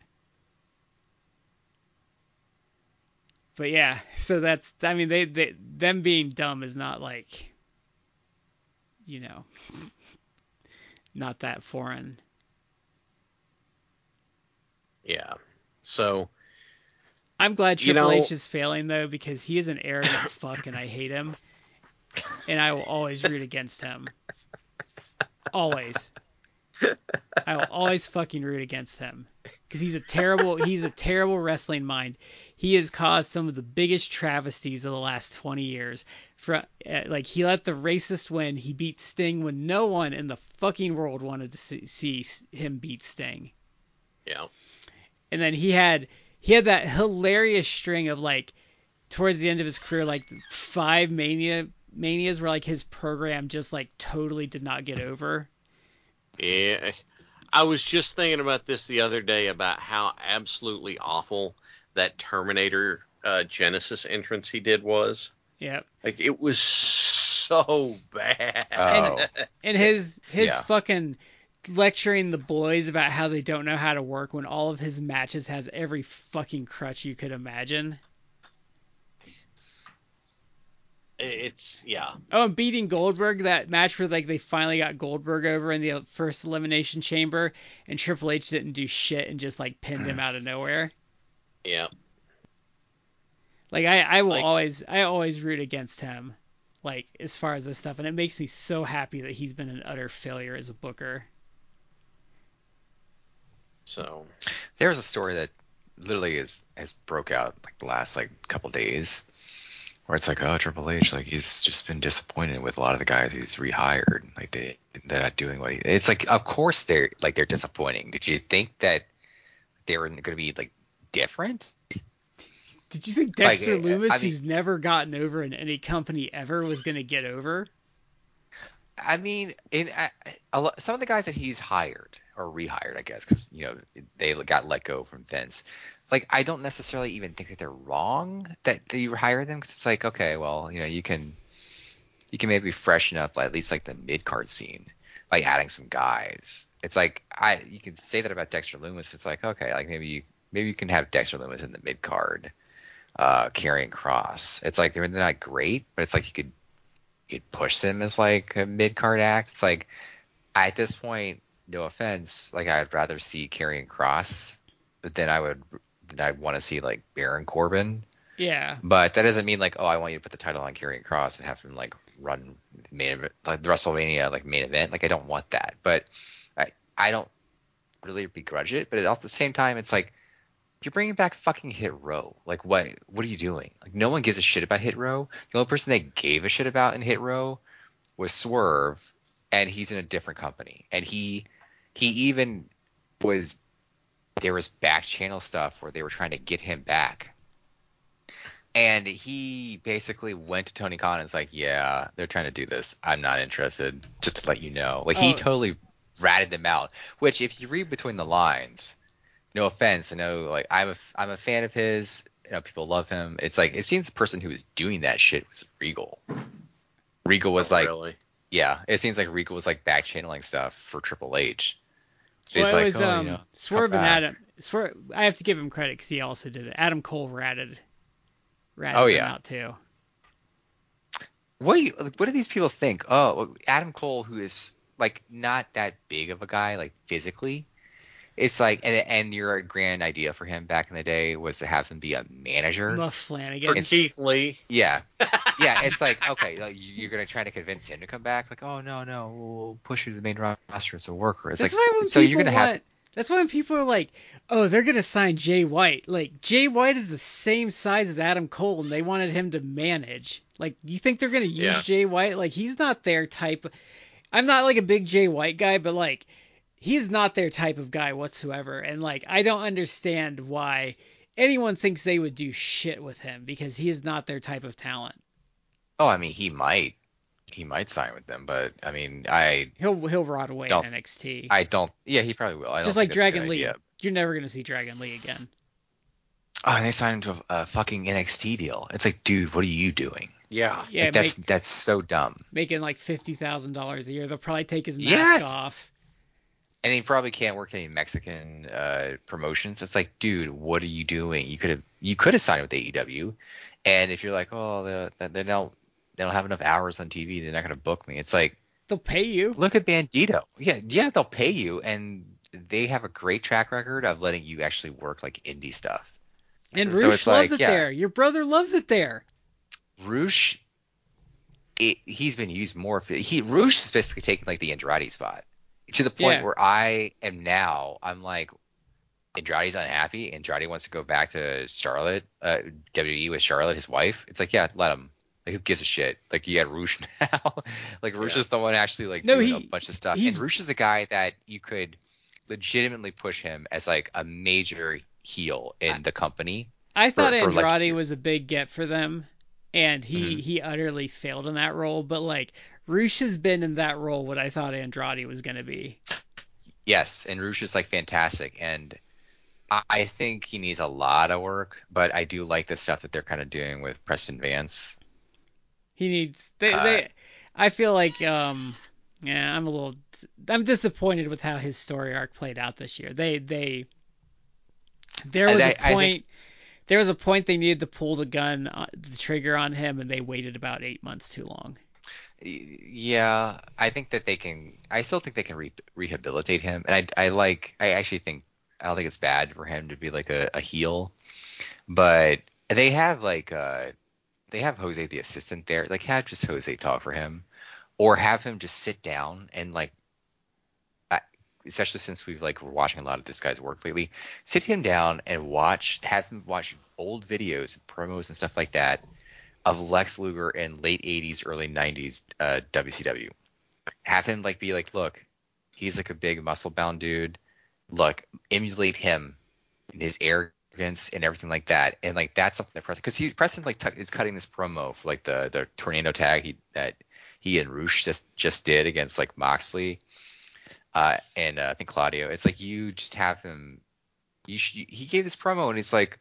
But yeah, so that's I mean they, they them being dumb is not like you know not that foreign. Yeah. So I'm glad You Triple know- H is failing though because he is an arrogant fuck and I hate him. And I will always root against him. Always. I will always fucking root against him because he's a terrible he's a terrible wrestling mind. He has caused some of the biggest travesties of the last 20 years. For uh, like he let the racist win. He beat Sting when no one in the fucking world wanted to see, see him beat Sting yeah. and then he had he had that hilarious string of like towards the end of his career like five mania manias where like his program just like totally did not get over. Yeah. I was just thinking about this the other day about how absolutely awful that Terminator uh, Genisys entrance he did was. Yeah. Like it was so bad. Oh, And his his Yeah. fucking lecturing the boys about how they don't know how to work when all of his matches has every fucking crutch you could imagine. It's yeah. Oh, and beating Goldberg, that match where like they finally got Goldberg over in the first elimination chamber, and Triple H didn't do shit and just like pinned him out of nowhere. Yeah. Like I, I will Like- always, I always root against him, like as far as this stuff, and it makes me so happy that he's been an utter failure as a booker. So there's a story that literally is has broke out like the last like couple days, where it's like, oh, Triple H, like he's just been disappointed with a lot of the guys he's rehired, like they they're not doing what he. It's like, of course they're like they're disappointing. Did you think that they were going to be like different? Did you think Dexter uh, Lumis, I mean- who's never gotten over in any company ever, was gonna get over? I mean, in a some of the guys that he's hired or rehired, I guess, because you know they got let go from Vince. Like, I don't necessarily even think that they're wrong that, that you hire them because it's like, okay, well, you know, you can you can maybe freshen up at least like the mid card scene by adding some guys. It's like I you can say that about Dexter Lumis. It's like okay, like maybe you maybe you can have Dexter Lumis in the mid card, uh, Karrion Kross. It's like they're not great, but it's like you could you could push them as like a mid card act. It's like at this point, no offense, like I'd rather see Karrion Kross than I would I want to see like Baron Corbin. Yeah. But that doesn't mean like, oh, I want you to put the title on Karrion Kross and have him like run main event, like the WrestleMania like main event. Like I don't want that. But I I don't really begrudge it. But at the same time, it's like you're bringing back fucking Hit Row. Like what what are you doing? Like no one gives a shit about Hit Row. The only person they gave a shit about in Hit Row was Swerve, and he's in a different company. And he he even was there was back channel stuff where they were trying to get him back and he basically went to Tony Khan and was like, "Yeah, they're trying to do this. I'm not interested. Just to let you know." Like he Oh. totally ratted them out. Which, if you read between the lines, no offense, I know like I'm a I'm a fan of his. You know, people love him. It's like it seems the person who was doing that shit was Regal. Regal was oh, like, really. yeah, it seems like Regal was like back channeling stuff for Triple H. Well, He's it like, was "Oh, you um, know, Swerve and back." Adam. Swerve, I have to give him credit because he also did it. Adam Cole ratted, ratted Oh, yeah. out too. what do you, what do these people think? Oh, Adam Cole, who is like not that big of a guy, like physically. It's like, and, and your grand idea for him back in the day was to have him be a manager. Muff For Flanagan. Keith Lee. Yeah, yeah. It's like, okay, like, you- you're gonna try to convince him to come back. Like, oh no, no, we'll push you to the main roster as a worker. It's That's like, why when so people you're gonna want, have, That's why when people are like, "Oh, they're gonna sign Jay White," like Jay White is the same size as Adam Cole, and they wanted him to manage. Like, you think they're gonna use Yeah. Jay White? Like, he's not their type. I'm not like a big Jay White guy, but like, he's not their type of guy whatsoever. And like, I don't understand why anyone thinks they would do shit with him because he is not their type of talent. oh, I mean, he might, he might sign with them, but I mean, I, He'll he'll rot away in NXT. I don't. Yeah, he probably will. I don't Just like that's a good Dragon Lee. idea. You're never gonna see Dragon Lee again. Oh, and they signed him to a, a fucking NXT deal. It's like, dude, what are you doing? Yeah. Yeah, like, that's make, that's so dumb. making like fifty thousand dollars a year. They'll probably take his mask Yes! off. And he probably can't work any Mexican uh, promotions. It's like, dude, what are you doing? You could have you could have signed with AEW. And if you're like, oh, they, they don't they don't have enough hours on TV, they're not gonna book me. It's like, They'll pay you. look at Bandito. Yeah, yeah, they'll pay you, and they have a great track record of letting you actually work like indie stuff. And Roosh loves like, it yeah. there. Your brother loves it there. Roosh, it, he's been used more. For, he Roosh is basically taking like the Andrade spot to the point Yeah. where I am now. I'm like, Andrade's unhappy. Andrade wants to go back to Charlotte, uh, WWE with Charlotte, his wife. It's like, yeah, let him. Like, who gives a shit? Like, you got Roosh now. like, Roosh Yeah. is the one actually like No, doing he- a bunch of stuff. And Roosh is the guy that you could legitimately push him as like a major heel in the company. I thought for, like, Andrade years. was a big get for them. and he Mhm. he utterly failed in that role. But like Roosh has been in that role what I thought Andrade was gonna be. Yes, and Roosh is like fantastic, and I, think he needs a lot of work, but I do like the stuff that they're kind of doing with Preston Vance. He needs they Uh, they. I feel like um yeah I'm a little I'm disappointed with how his story arc played out this year. They they there was I- a think- point. There was a point they needed to pull the gun, uh, the trigger on him, and they waited about eight months too long. Yeah, I think that they can. I still think they can re- rehabilitate him, and I, I like. I actually think I don't think it's bad for him to be like a, a heel, but they have like uh they have Jose the assistant there. Like have just Jose talk for him, or have him just sit down and like, I, especially since we've like we're watching a lot of this guy's work lately. Sit him down and watch. Have him watch old videos, and promos, and stuff like that of Lex Luger in late 80s, early 90s uh, WCW. Have him like be like, look, he's like a big muscle bound dude. Look, emulate him and his arrogance and everything like that. And like that's something that Preston, because he's Preston like t- is cutting this promo for like the the tornado tag he that he and Roosh just just did against like Moxley, uh, and uh, I think Claudio. It's like you just have him. You should, he gave this promo and it's like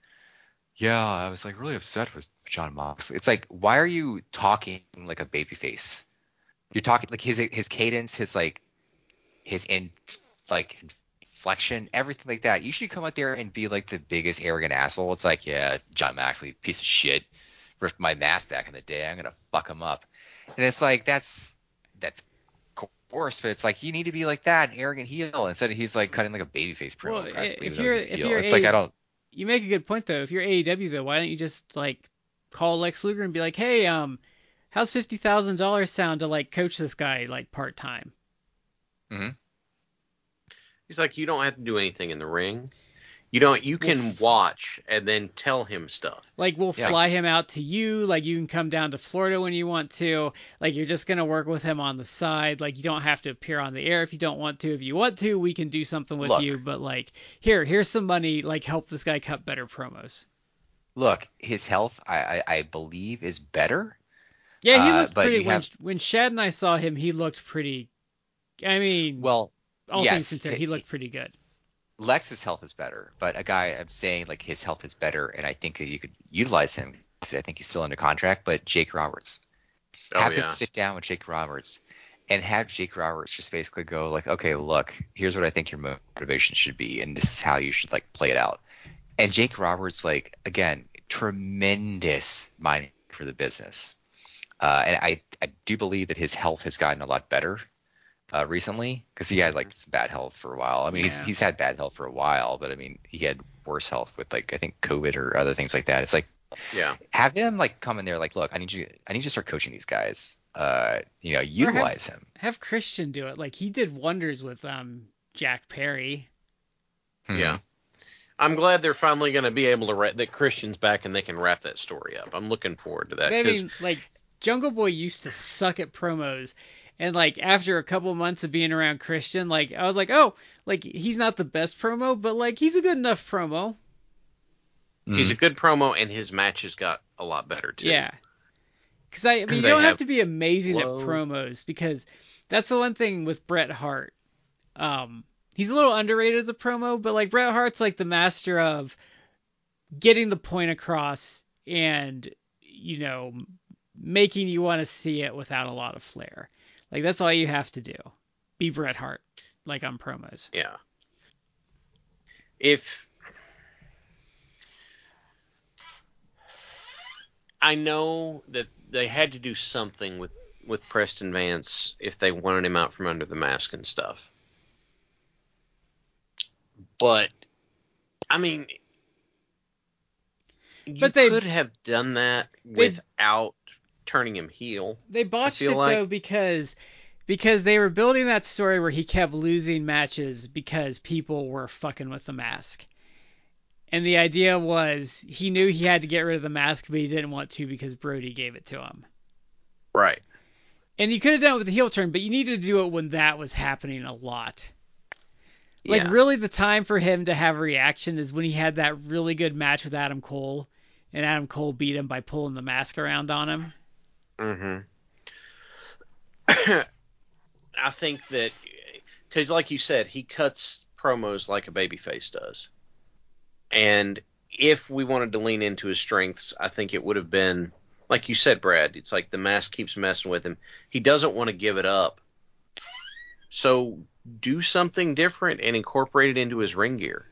yeah, I was like really upset with Jon Moxley. It's like, why are you talking like a babyface? You're talking like his his cadence, his like his in like inflection, everything like that. You should come out there and be like the biggest arrogant asshole. It's like, yeah, Jon Moxley, piece of shit, ripped my mask back in the day. I'm gonna fuck him up. And it's like that's that's coarse, but it's like you need to be like that, an arrogant heel, instead of he's like cutting like a babyface promo. Well, if you're- if heel. you're it's like a- I don't. You make a good point though. If you're AEW though, why don't you just like call Lex Luger and be like, hey, um, how's fifty thousand dollars sound to like coach this guy like part time? Hmm. He's like, you don't have to do anything in the ring. You don't. You can watch and then tell him stuff. Like we'll Yeah. fly him out to you. Like you can come down to Florida when you want to. Like you're just gonna work with him on the side. Like you don't have to appear on the air if you don't want to. If you want to, we can do something with Look. you. But like here, here's some money. Like help this guy cut better promos. Look, his health, I, I, I believe, is better. Yeah, he Uh, looked but pretty. When have- when Shad and I saw him, he looked pretty. I mean, Well, all yes, things considered, he looked pretty good. Lex's health is better, but a guy I'm saying like his health is better, and I think that you could utilize him. I think he's still under contract, but Jake Roberts, Oh have yeah. him sit down with Jake Roberts, and have Jake Roberts just basically go like, okay, look, here's what I think your motivation should be, and this is how you should like play it out. And Jake Roberts, like again, tremendous mind for the business, uh, and I I do believe that his health has gotten a lot better uh, recently because he had like some bad health for a while. I mean, he's Yeah. he's had bad health for a while, but I mean, he had worse health with like I think COVID or other things like that. It's like Yeah. have him like come in there like, look, I need you, I need you to start coaching these guys. Uh, you know, utilize him. Have Christian do it. Like he did wonders with um Jack Perry. Hmm. Yeah. I'm glad they're finally going to be able to wrap that Christian's back and they can wrap that story up. I'm looking forward to that I mean, like Jungle Boy used to suck at promos, and like after a couple months of being around Christian, like I was like, oh, like he's not the best promo, but like he's a good enough promo. he's Mhm. a good promo and his matches got a lot better too. Yeah. Because I, I mean, you don't have have to be amazing flow. at promos because that's the one thing with Bret Hart. Um, he's a little underrated as a promo, but like Bret Hart's like the master of getting the point across and you know making you want to see it without a lot of flair. Like that's all you have to do. Be Bret Hart, like on promos. Yeah. If I know that they had to do something with with Preston Vance if they wanted him out from under the mask and stuff. But I mean you But they- could have done that without turning him heel. They botched it like- though because because they were building that story where he kept losing matches because people were fucking with the mask. And the idea was he knew he had to get rid of the mask, but he didn't want to because Brody gave it to him. Right. And you could have done it with the heel turn, but you needed to do it when that was happening a lot. Like Yeah. really the time for him to have a reaction is when he had that really good match with Adam Cole and Adam Cole beat him by pulling the mask around on him. Mm-hmm. I think that because, like you said, he cuts promos like a babyface does, and if we wanted to lean into his strengths, I think it would have been like you said, Brad. It's like the mask keeps messing with him. He doesn't want to give it up, so do something different and incorporate it into his ring gear.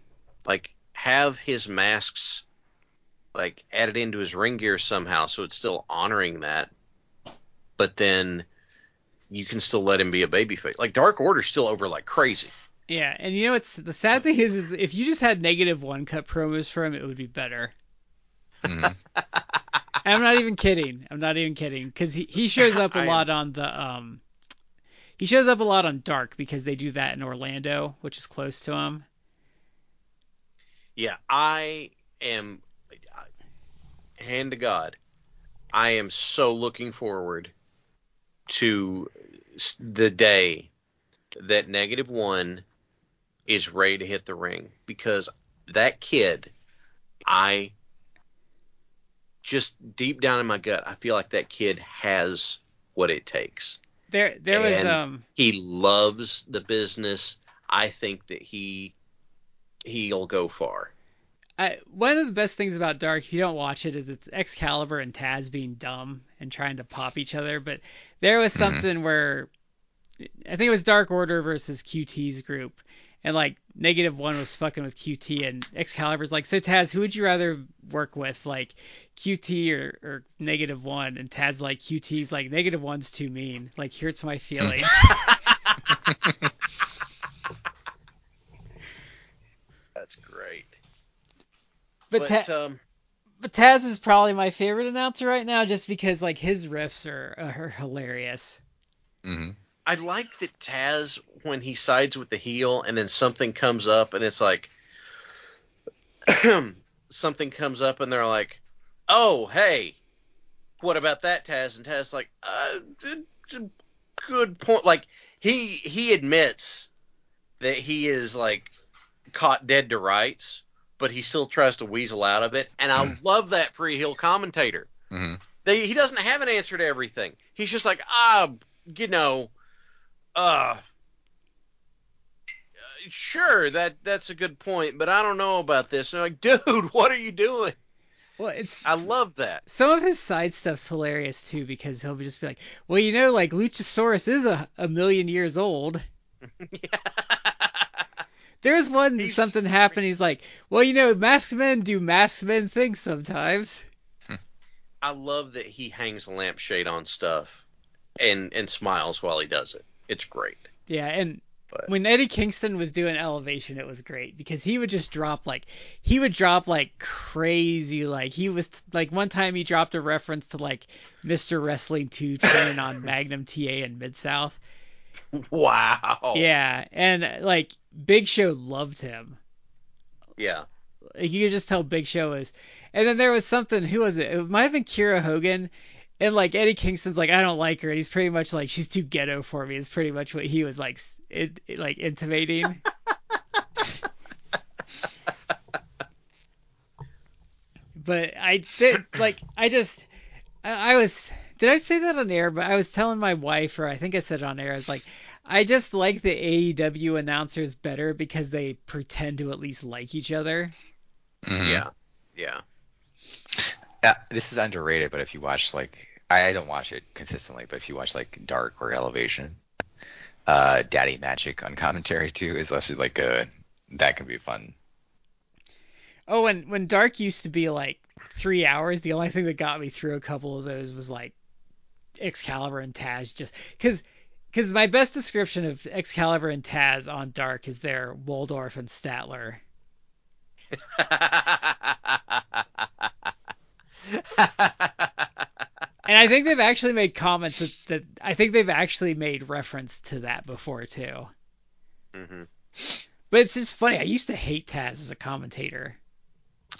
Like have his masks like added into his ring gear somehow, so it's still honoring that, but then you can still let him be a babyface. Like Dark Order's still over like crazy. Yeah, and you know what's the sad thing is, is if you just had negative one cut promos for him, it would be better. Mhm. I'm not even kidding. I'm not even kidding because he he shows up a I am- lot on the um. He shows up a lot on Dark because they do that in Orlando, which is close to him. Yeah, I am hand to God. I am so looking forward to the day that negative one is ready to hit the ring because that kid, I just deep down in my gut, I feel like that kid has what it takes. There there was um He loves the business. I think that he he'll go far. I, one of the best things about Dark, if you don't watch it, is it's Excalibur and Taz being dumb and trying to pop each other. But there was Mhm. something where I think it was Dark Order versus QT's group, and like Negative One was fucking with QT, and Excalibur's like, so Taz, who would you rather work with, like QT or, or Negative One? And Taz like QT's like Negative One's too mean, like hurts my feelings. That's great. but But, Ta- um, but Taz is probably my favorite announcer right now, just because like his riffs are, are hilarious. Mhm. I like that Taz when he sides with the heel and then something comes up and it's like something comes up and they're like, "Oh, hey, what about that, Taz?" And Taz's like, "Uh, d- d- good point." Like he he admits that he is like caught dead to rights, but he still tries to weasel out of it, and I love that Free a heel commentator. Mhm. They, he doesn't have an answer to everything. He's just like, ah, you know, uh, sure, that that's a good point, but I don't know about this. And I'm like, dude, what are you doing? Well, it's I love that. some of his side stuff's hilarious too because he'll be just be like, well, you know, like Luchasaurus is a, a million years old. There's one He's- something happened. He's like, well, you know, masked men do masked men things sometimes. Hmm. I love that he hangs a lampshade on stuff and and smiles while he does it. It's great. Yeah, and But when Eddie Kingston was doing Elevation, it was great because he would just drop like he would drop like crazy. Like he was like one time he dropped a reference to like Mr. Wrestling 2 turning on Magnum TA in Mid South. wow. Yeah, and uh, like Big Show loved him. Yeah. You could just tell Big Show is. And then there was something. Who was it? It might have been Kiera Hogan. And like Eddie Kingston's like, I don't like her. And he's pretty much like, she's too ghetto for me. Is pretty much what he was like, it, it- like intimating. but I did like, I just, I, I was. Did I say that on air? But I was telling my wife, or I think I said it on air. I was like, I just like the AEW announcers better because they pretend to at least like each other. Mhm. Yeah. Yeah. Yeah, this is underrated, but if you watch like I, I don't watch it consistently, but if you watch like Dark or Elevation, uh, Daddy Magic on commentary too is actually like a that can be fun. Oh, and when Dark used to be like three hours, the only thing that got me through a couple of those was like Excalibur and Taz, just because. Because my best description of Excalibur and Taz on Dark is their Waldorf and Statler. And I think they've actually made comments that, that I think they've actually made reference to that before too. hmm But it's just funny. I used to hate Taz as a commentator.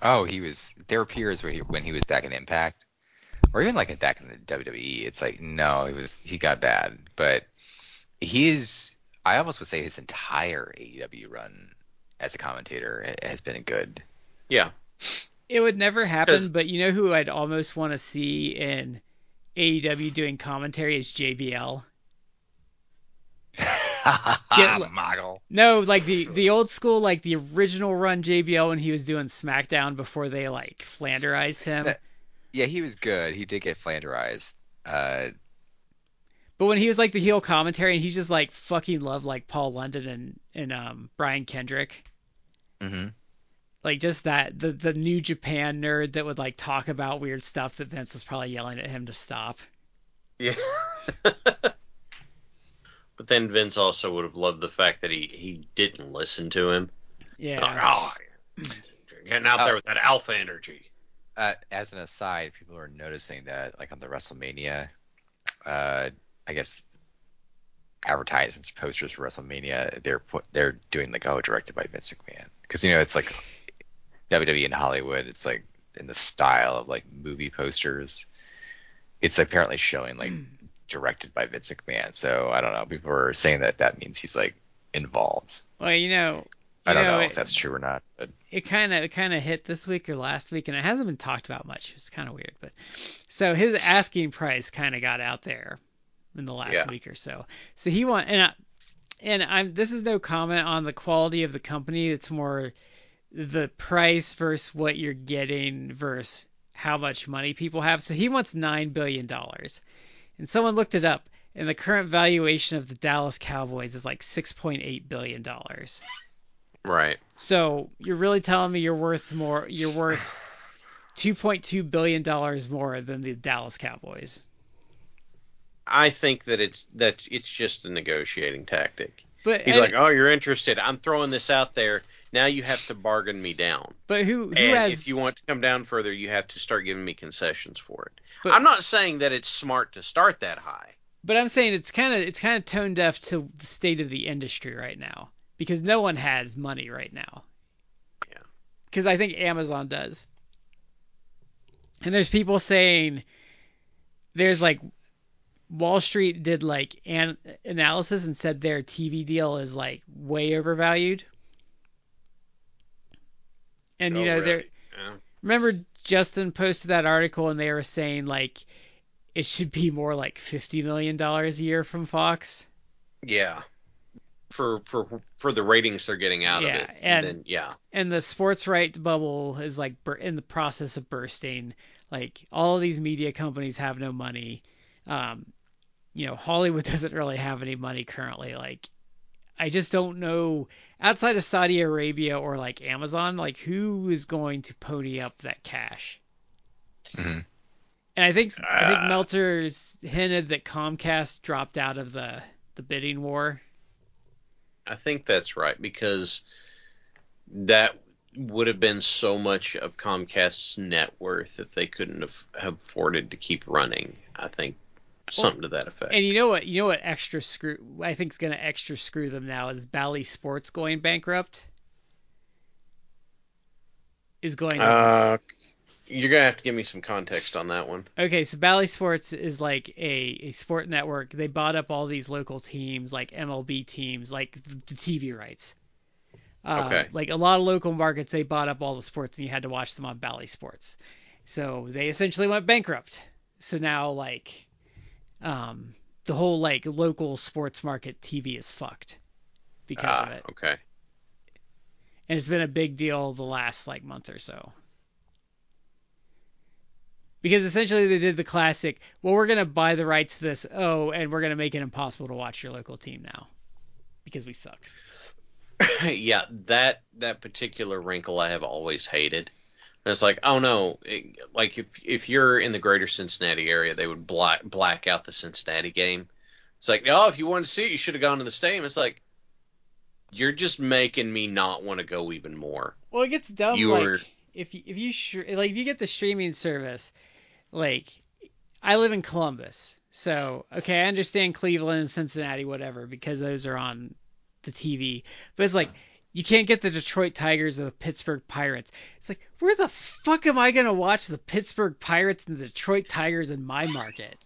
Oh, he was there were periods where he, when he was back in Impact, or even like back in the WWE. It's like no, it was he got bad, but he is. I almost would say his entire AEW run as a commentator has been good. Yeah. It would never happen, but you know who I'd almost want to see in AEW doing commentary is JBL. Get- Model. No, like the the old school, like the original run JBL when he was doing SmackDown before they like Flanderized him. That- Yeah, he was good. He did get flanderized. Uh, But when he was like the heel commentary and he's just like fucking love like Paul London and and um Brian Kendrick. hmm Like just that the the New Japan nerd that would like talk about weird stuff that Vince was probably yelling at him to stop. Yeah. but then Vince also would have loved the fact that he, he didn't listen to him. Yeah. Like, oh, getting out there Oh. with that alpha energy. Uh, as an aside, people are noticing that, like on the WrestleMania, uh, I guess advertisements, posters for WrestleMania, they're put, they're doing like, oh, directed by Vince McMahon, because you know it's like WWE in Hollywood, it's like in the style of like movie posters. It's apparently showing like directed by Vince McMahon, so I don't know. People are saying that that means he's like involved. Well, you know, I don't know, it, if that's true or not, but it kind of it kind of hit this week or last week, and it hasn't been talked about much. It's kind of weird, but so his asking price kind of got out there in the last Yeah. week or so. So he want and I, and I'm this is no comment on the quality of the company. It's more the price versus what you're getting versus how much money people have. So he wants nine billion dollars, and someone looked it up, and the current valuation of the Dallas Cowboys is like six point eight billion dollars. Right. So you're really telling me you're worth more? You're worth 2.2 billion dollars more than the Dallas Cowboys. I think that it's that it's just a negotiating tactic. But He's and- like, "Oh, you're interested. I'm throwing this out there. Now you have to bargain me down. but who who and has? if you want to come down further, you have to start giving me concessions for it." But- I'm not saying that it's smart to start that high. but I'm saying it's kind of it's kind of tone deaf to the state of the industry right now because no one has money right now. Yeah. Because I think Amazon does. And there's people saying there's like Wall Street did like an analysis and said their TV deal is like way overvalued. And you Oh, know really? they're Yeah. remember Justin posted that article and they were saying like it should be more like 50 million dollars a year from Fox. Yeah. For for for the ratings they're getting out Yeah, of it. and- then yeah. and the sports right bubble is like bur- in the process of bursting. Like all of these media companies have no money. Um, you know, Hollywood doesn't really have any money currently. Like, I just don't know outside of Saudi Arabia or like Amazon, like who is going to pony up that cash. Mhm. And I think I think Uh, Meltzer's hinted that Comcast dropped out of the the bidding war. I think that's right because that would have been so much of Comcast's net worth that they couldn't have, have afforded to keep running. I think something to that effect. And you know what? You know what? Extra screw. I think is gonna extra screw them now is Bally Sports going bankrupt. Is going. To, Uh, you're gonna have to give me some context on that one. okay, so Bally Sports is like a a sport network. They bought up all these local teams, like MLB teams, like the TV rights. Uh, Okay. Like a lot of local markets, they bought up all the sports, and you had to watch them on Bally Sports. So they essentially went bankrupt. So now like, um, the whole like local sports market TV is fucked because of Ah, it, okay. and it's been a big deal the last like month or so. Because essentially they did the classic, well, we're gonna buy the rights to this, oh, and we're gonna make it impossible to watch your local team now, because we suck. yeah, that that particular wrinkle I have always hated. And it's like, oh no, it, like if if you're in the greater Cincinnati area, they would black black out the Cincinnati game. It's like, oh, if you wanted to see it, you should have gone to the stadium. It's like, you're just making me not want to go even more. Well, it gets dumb. You like were- if you, if you sh- like if you get the streaming service, like I live in Columbus, so okay, I understand Cleveland and Cincinnati, whatever, because those are on the TV. But it's like you can't get the Detroit Tigers or the Pittsburgh Pirates. It's like where the fuck am I gonna watch the Pittsburgh Pirates and the Detroit Tigers in my market?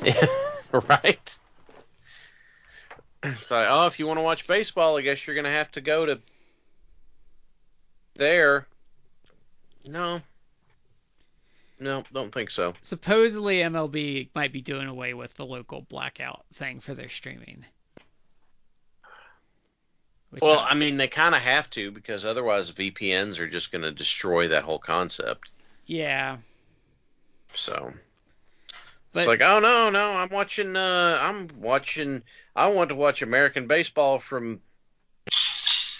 right? It's like, oh, if you want to watch baseball, I guess you're gonna have to go to there. No, no, don't think so. Supposedly MLB might be doing away with the local blackout thing for their streaming. Well, I- I mean, they kind of have to because otherwise VPNs are just going to destroy that whole concept. yeah, So but it's like, oh no, no, I'm watching. Uh, I'm watching. I want to watch American baseball from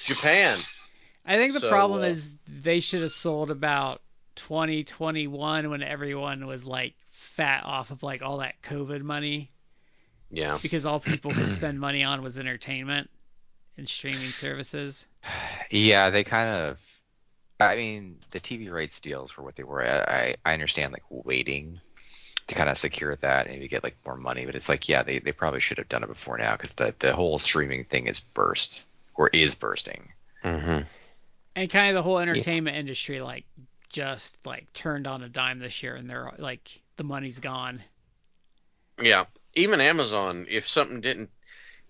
Japan. I think the so, problem uh, is they should have sold about 2021 when everyone was like fat off of like all that COVID money Yeah. because all people could spend money on was entertainment and streaming services. Yeah, they kind of. I mean, the TV rights deals were what they were. I I I understand like waiting to kind of secure that and maybe get like more money, but it's like yeah, they, they probably should have done it before now because the the whole streaming thing is burst or is bursting. Mm-hmm. And kind of the whole entertainment industry like just like turned on a dime this year and they're like the money's gone. Yeah. Even Amazon, if something didn't,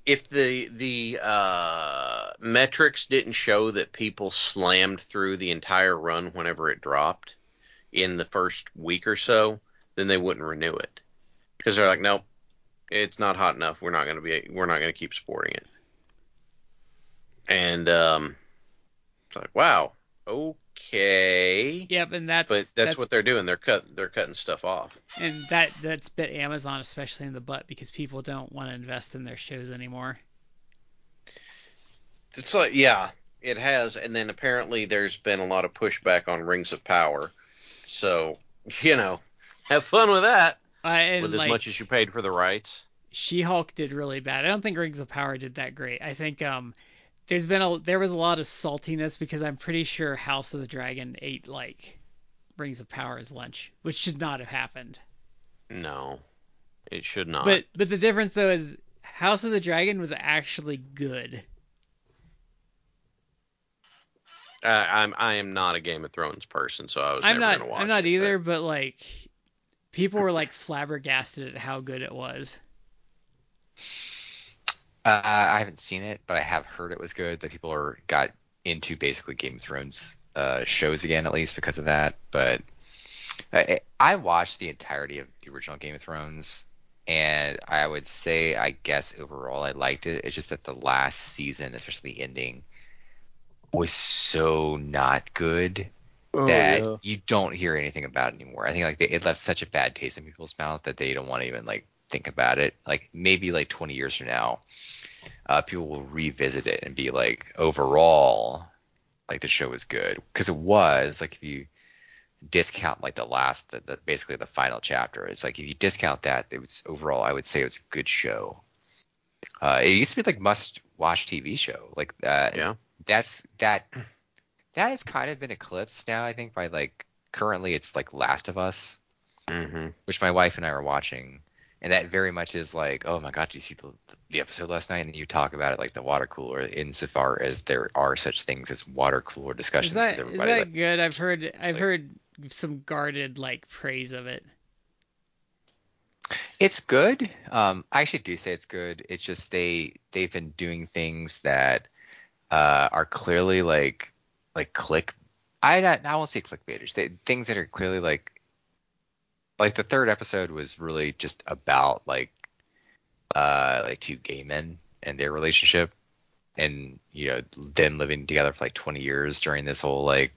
if the the uh, metrics didn't show that people slammed through the entire run whenever it dropped in the first week or so, then they wouldn't renew it because they're like, nope, it's not hot enough. We're not going to be. We're not going to keep supporting it. And um, it's like, wow, okay. Yep, and that's But that's, what they're doing. They're cut. They're cutting stuff off. and that that's bit Amazon especially in the butt because people don't want to invest in their shows anymore. It's like, yeah, it has. And then apparently there's been a lot of pushback on Rings of Power. So, you know, have fun with that. Uh, and with like, as much as you paid for the rights. She-Hulk did really bad. I don't think Rings of Power did that great. I think um there's been a there was a lot of saltiness because I'm pretty sure House of the Dragon ate like Rings of Power as lunch, which should not have happened. No, it should not. But but the difference though is House of the Dragon was actually good. uh, I'm I am not a Game of Thrones person, so I was I'm never not gonna watch it. I'm not it, either, but like people were like flabbergasted at how good it was. Uh, I haven't seen it, but I have heard it was good. That people are got into basically Game of Thrones uh, shows again, at least because of that. But I, I watched the entirety of the original Game of Thrones, and I would say, I guess overall, I liked it. It's just that the last season, especially the ending, was so not good but, that you don't hear anything about it anymore. I think like they, it left such a bad taste in people's mouth that they don't want to even like think about it. Like maybe like 20 years from now, uh, people will revisit it and be like, overall, like the show was good because it was. Like if you discount like the last, the, the basically the final chapter, it's like if you discount that, it was overall, I would say it was a good show. Uh, it used to be like must watch TV show. Like uh, yeah, that's that that has kind of been eclipsed now. I think by like currently it's like Last of Us, mm-hmm. which my wife and I are watching, and that very much is like, oh my god, did you see the, the episode last night? And you talk about it like the water cooler, insofar as there are such things as water cooler discussions. Is that is that like, good? I've heard I've like- heard some guarded like praise of it. It's good. Um, I actually do say it's good. It's just they they've been doing things that uh, are clearly like like click. I not I won't say clickbaiters. They, things that are clearly like like the third episode was really just about like uh like two gay men and their relationship and you know them living together for like 20 years during this whole like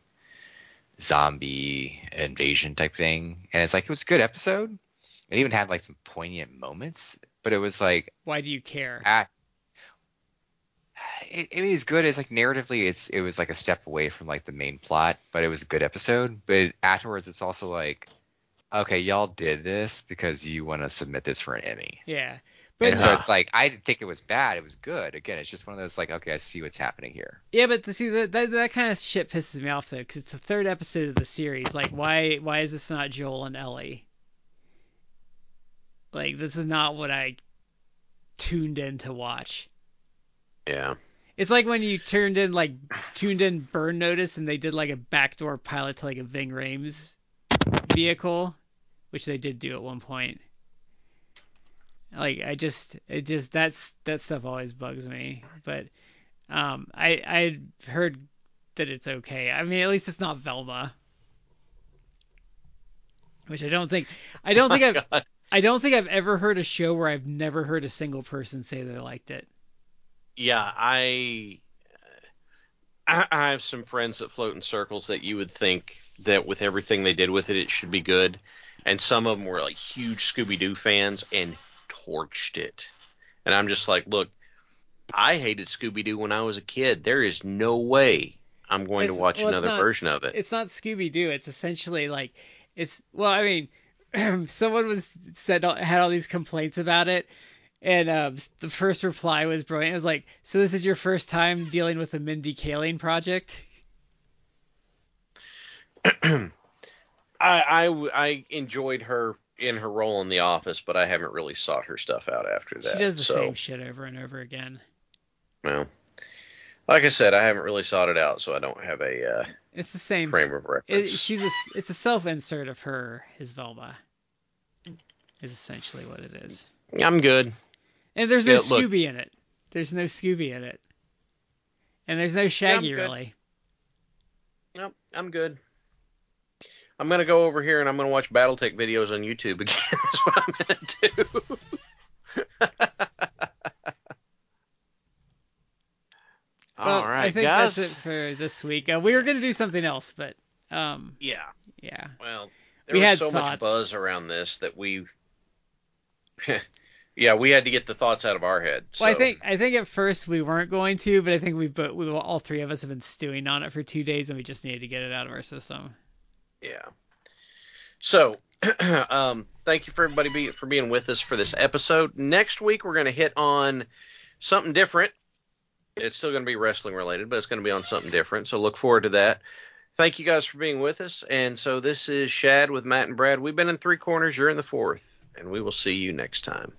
zombie invasion type thing and it's like it was a good episode it even had like some poignant moments, but it was like Why do you care? at it, it was good it's like narratively it's it was like a step away from like the main plot, but it was a good episode. But afterwards it's also like okay, y'all did this because you want to submit this for an Emmy. Yeah. But and so it's like I didn't think it was bad, it was good. Again, it's just one of those like okay, I see what's happening here. yeah, but the, see that, that that kind of shit pisses me off though, because it's the third episode of the series. Like, why why is this not Joel and Ellie? Like, this is not what I tuned in to watch. yeah. It's like when you turned in like tuned in Burn Notice and they did like a backdoor pilot to like a Ving Rhames vehicle, which they did do at one point. Like I just it just that's that stuff always bugs me. But um I I heard that it's okay. I mean at least it's not Velma. which I don't think I don't think I've God. I don't think I've ever heard a show where I've never heard a single person say they liked it. Yeah, I, I I have some friends that float in circles that you would think that with everything they did with it, it should be good, and some of them were like huge Scooby Doo fans and torched it, and I'm just like, look, I hated Scooby Doo when I was a kid. There is no way I'm going It's- to watch well, another not- version of it. It's not Scooby Doo. It's essentially like it's well, I mean, someone was said had all these complaints about it, and um, the first reply was brilliant. It was like, "So this is your first time dealing with a Mindy Kaling project?" I w- I enjoyed her in her role in The Office, but I haven't really sought her stuff out after that. She does the so, same shit over and over again. Well, like I said, I haven't really sought it out, so I don't have a uh, It's the same. frame of It, reference. she's a, it's a self insert of her as Velma. Is essentially what it is. I'm good. And there's no Yeah, look. Scooby in it. There's no Scooby in it. And there's no Shaggy good. really. Nope, I'm good. I'm gonna go over here and I'm gonna watch BattleTech videos on YouTube again. That's what I'm gonna do. Well, All right, I think guys. that's it for this week. Uh, we were gonna do something else, but um, Yeah. yeah. Well, there We was had so much buzz around this that we. yeah, we had to get the thoughts out of our head. So. Well, I think I think at first we weren't going to, but I think we but we all three of us have been stewing on it for two days, and we just needed to get it out of our system. Yeah. So, um, thank you for everybody be, for being with us for this episode. Next week we're going to hit on something different. It's still going to be wrestling related, but it's going to be on something different. So look forward to that. Thank you guys for being with us. And so this is Shad with Matt and Brad. We've been in three corners. You're in the fourth, and we will see you next time.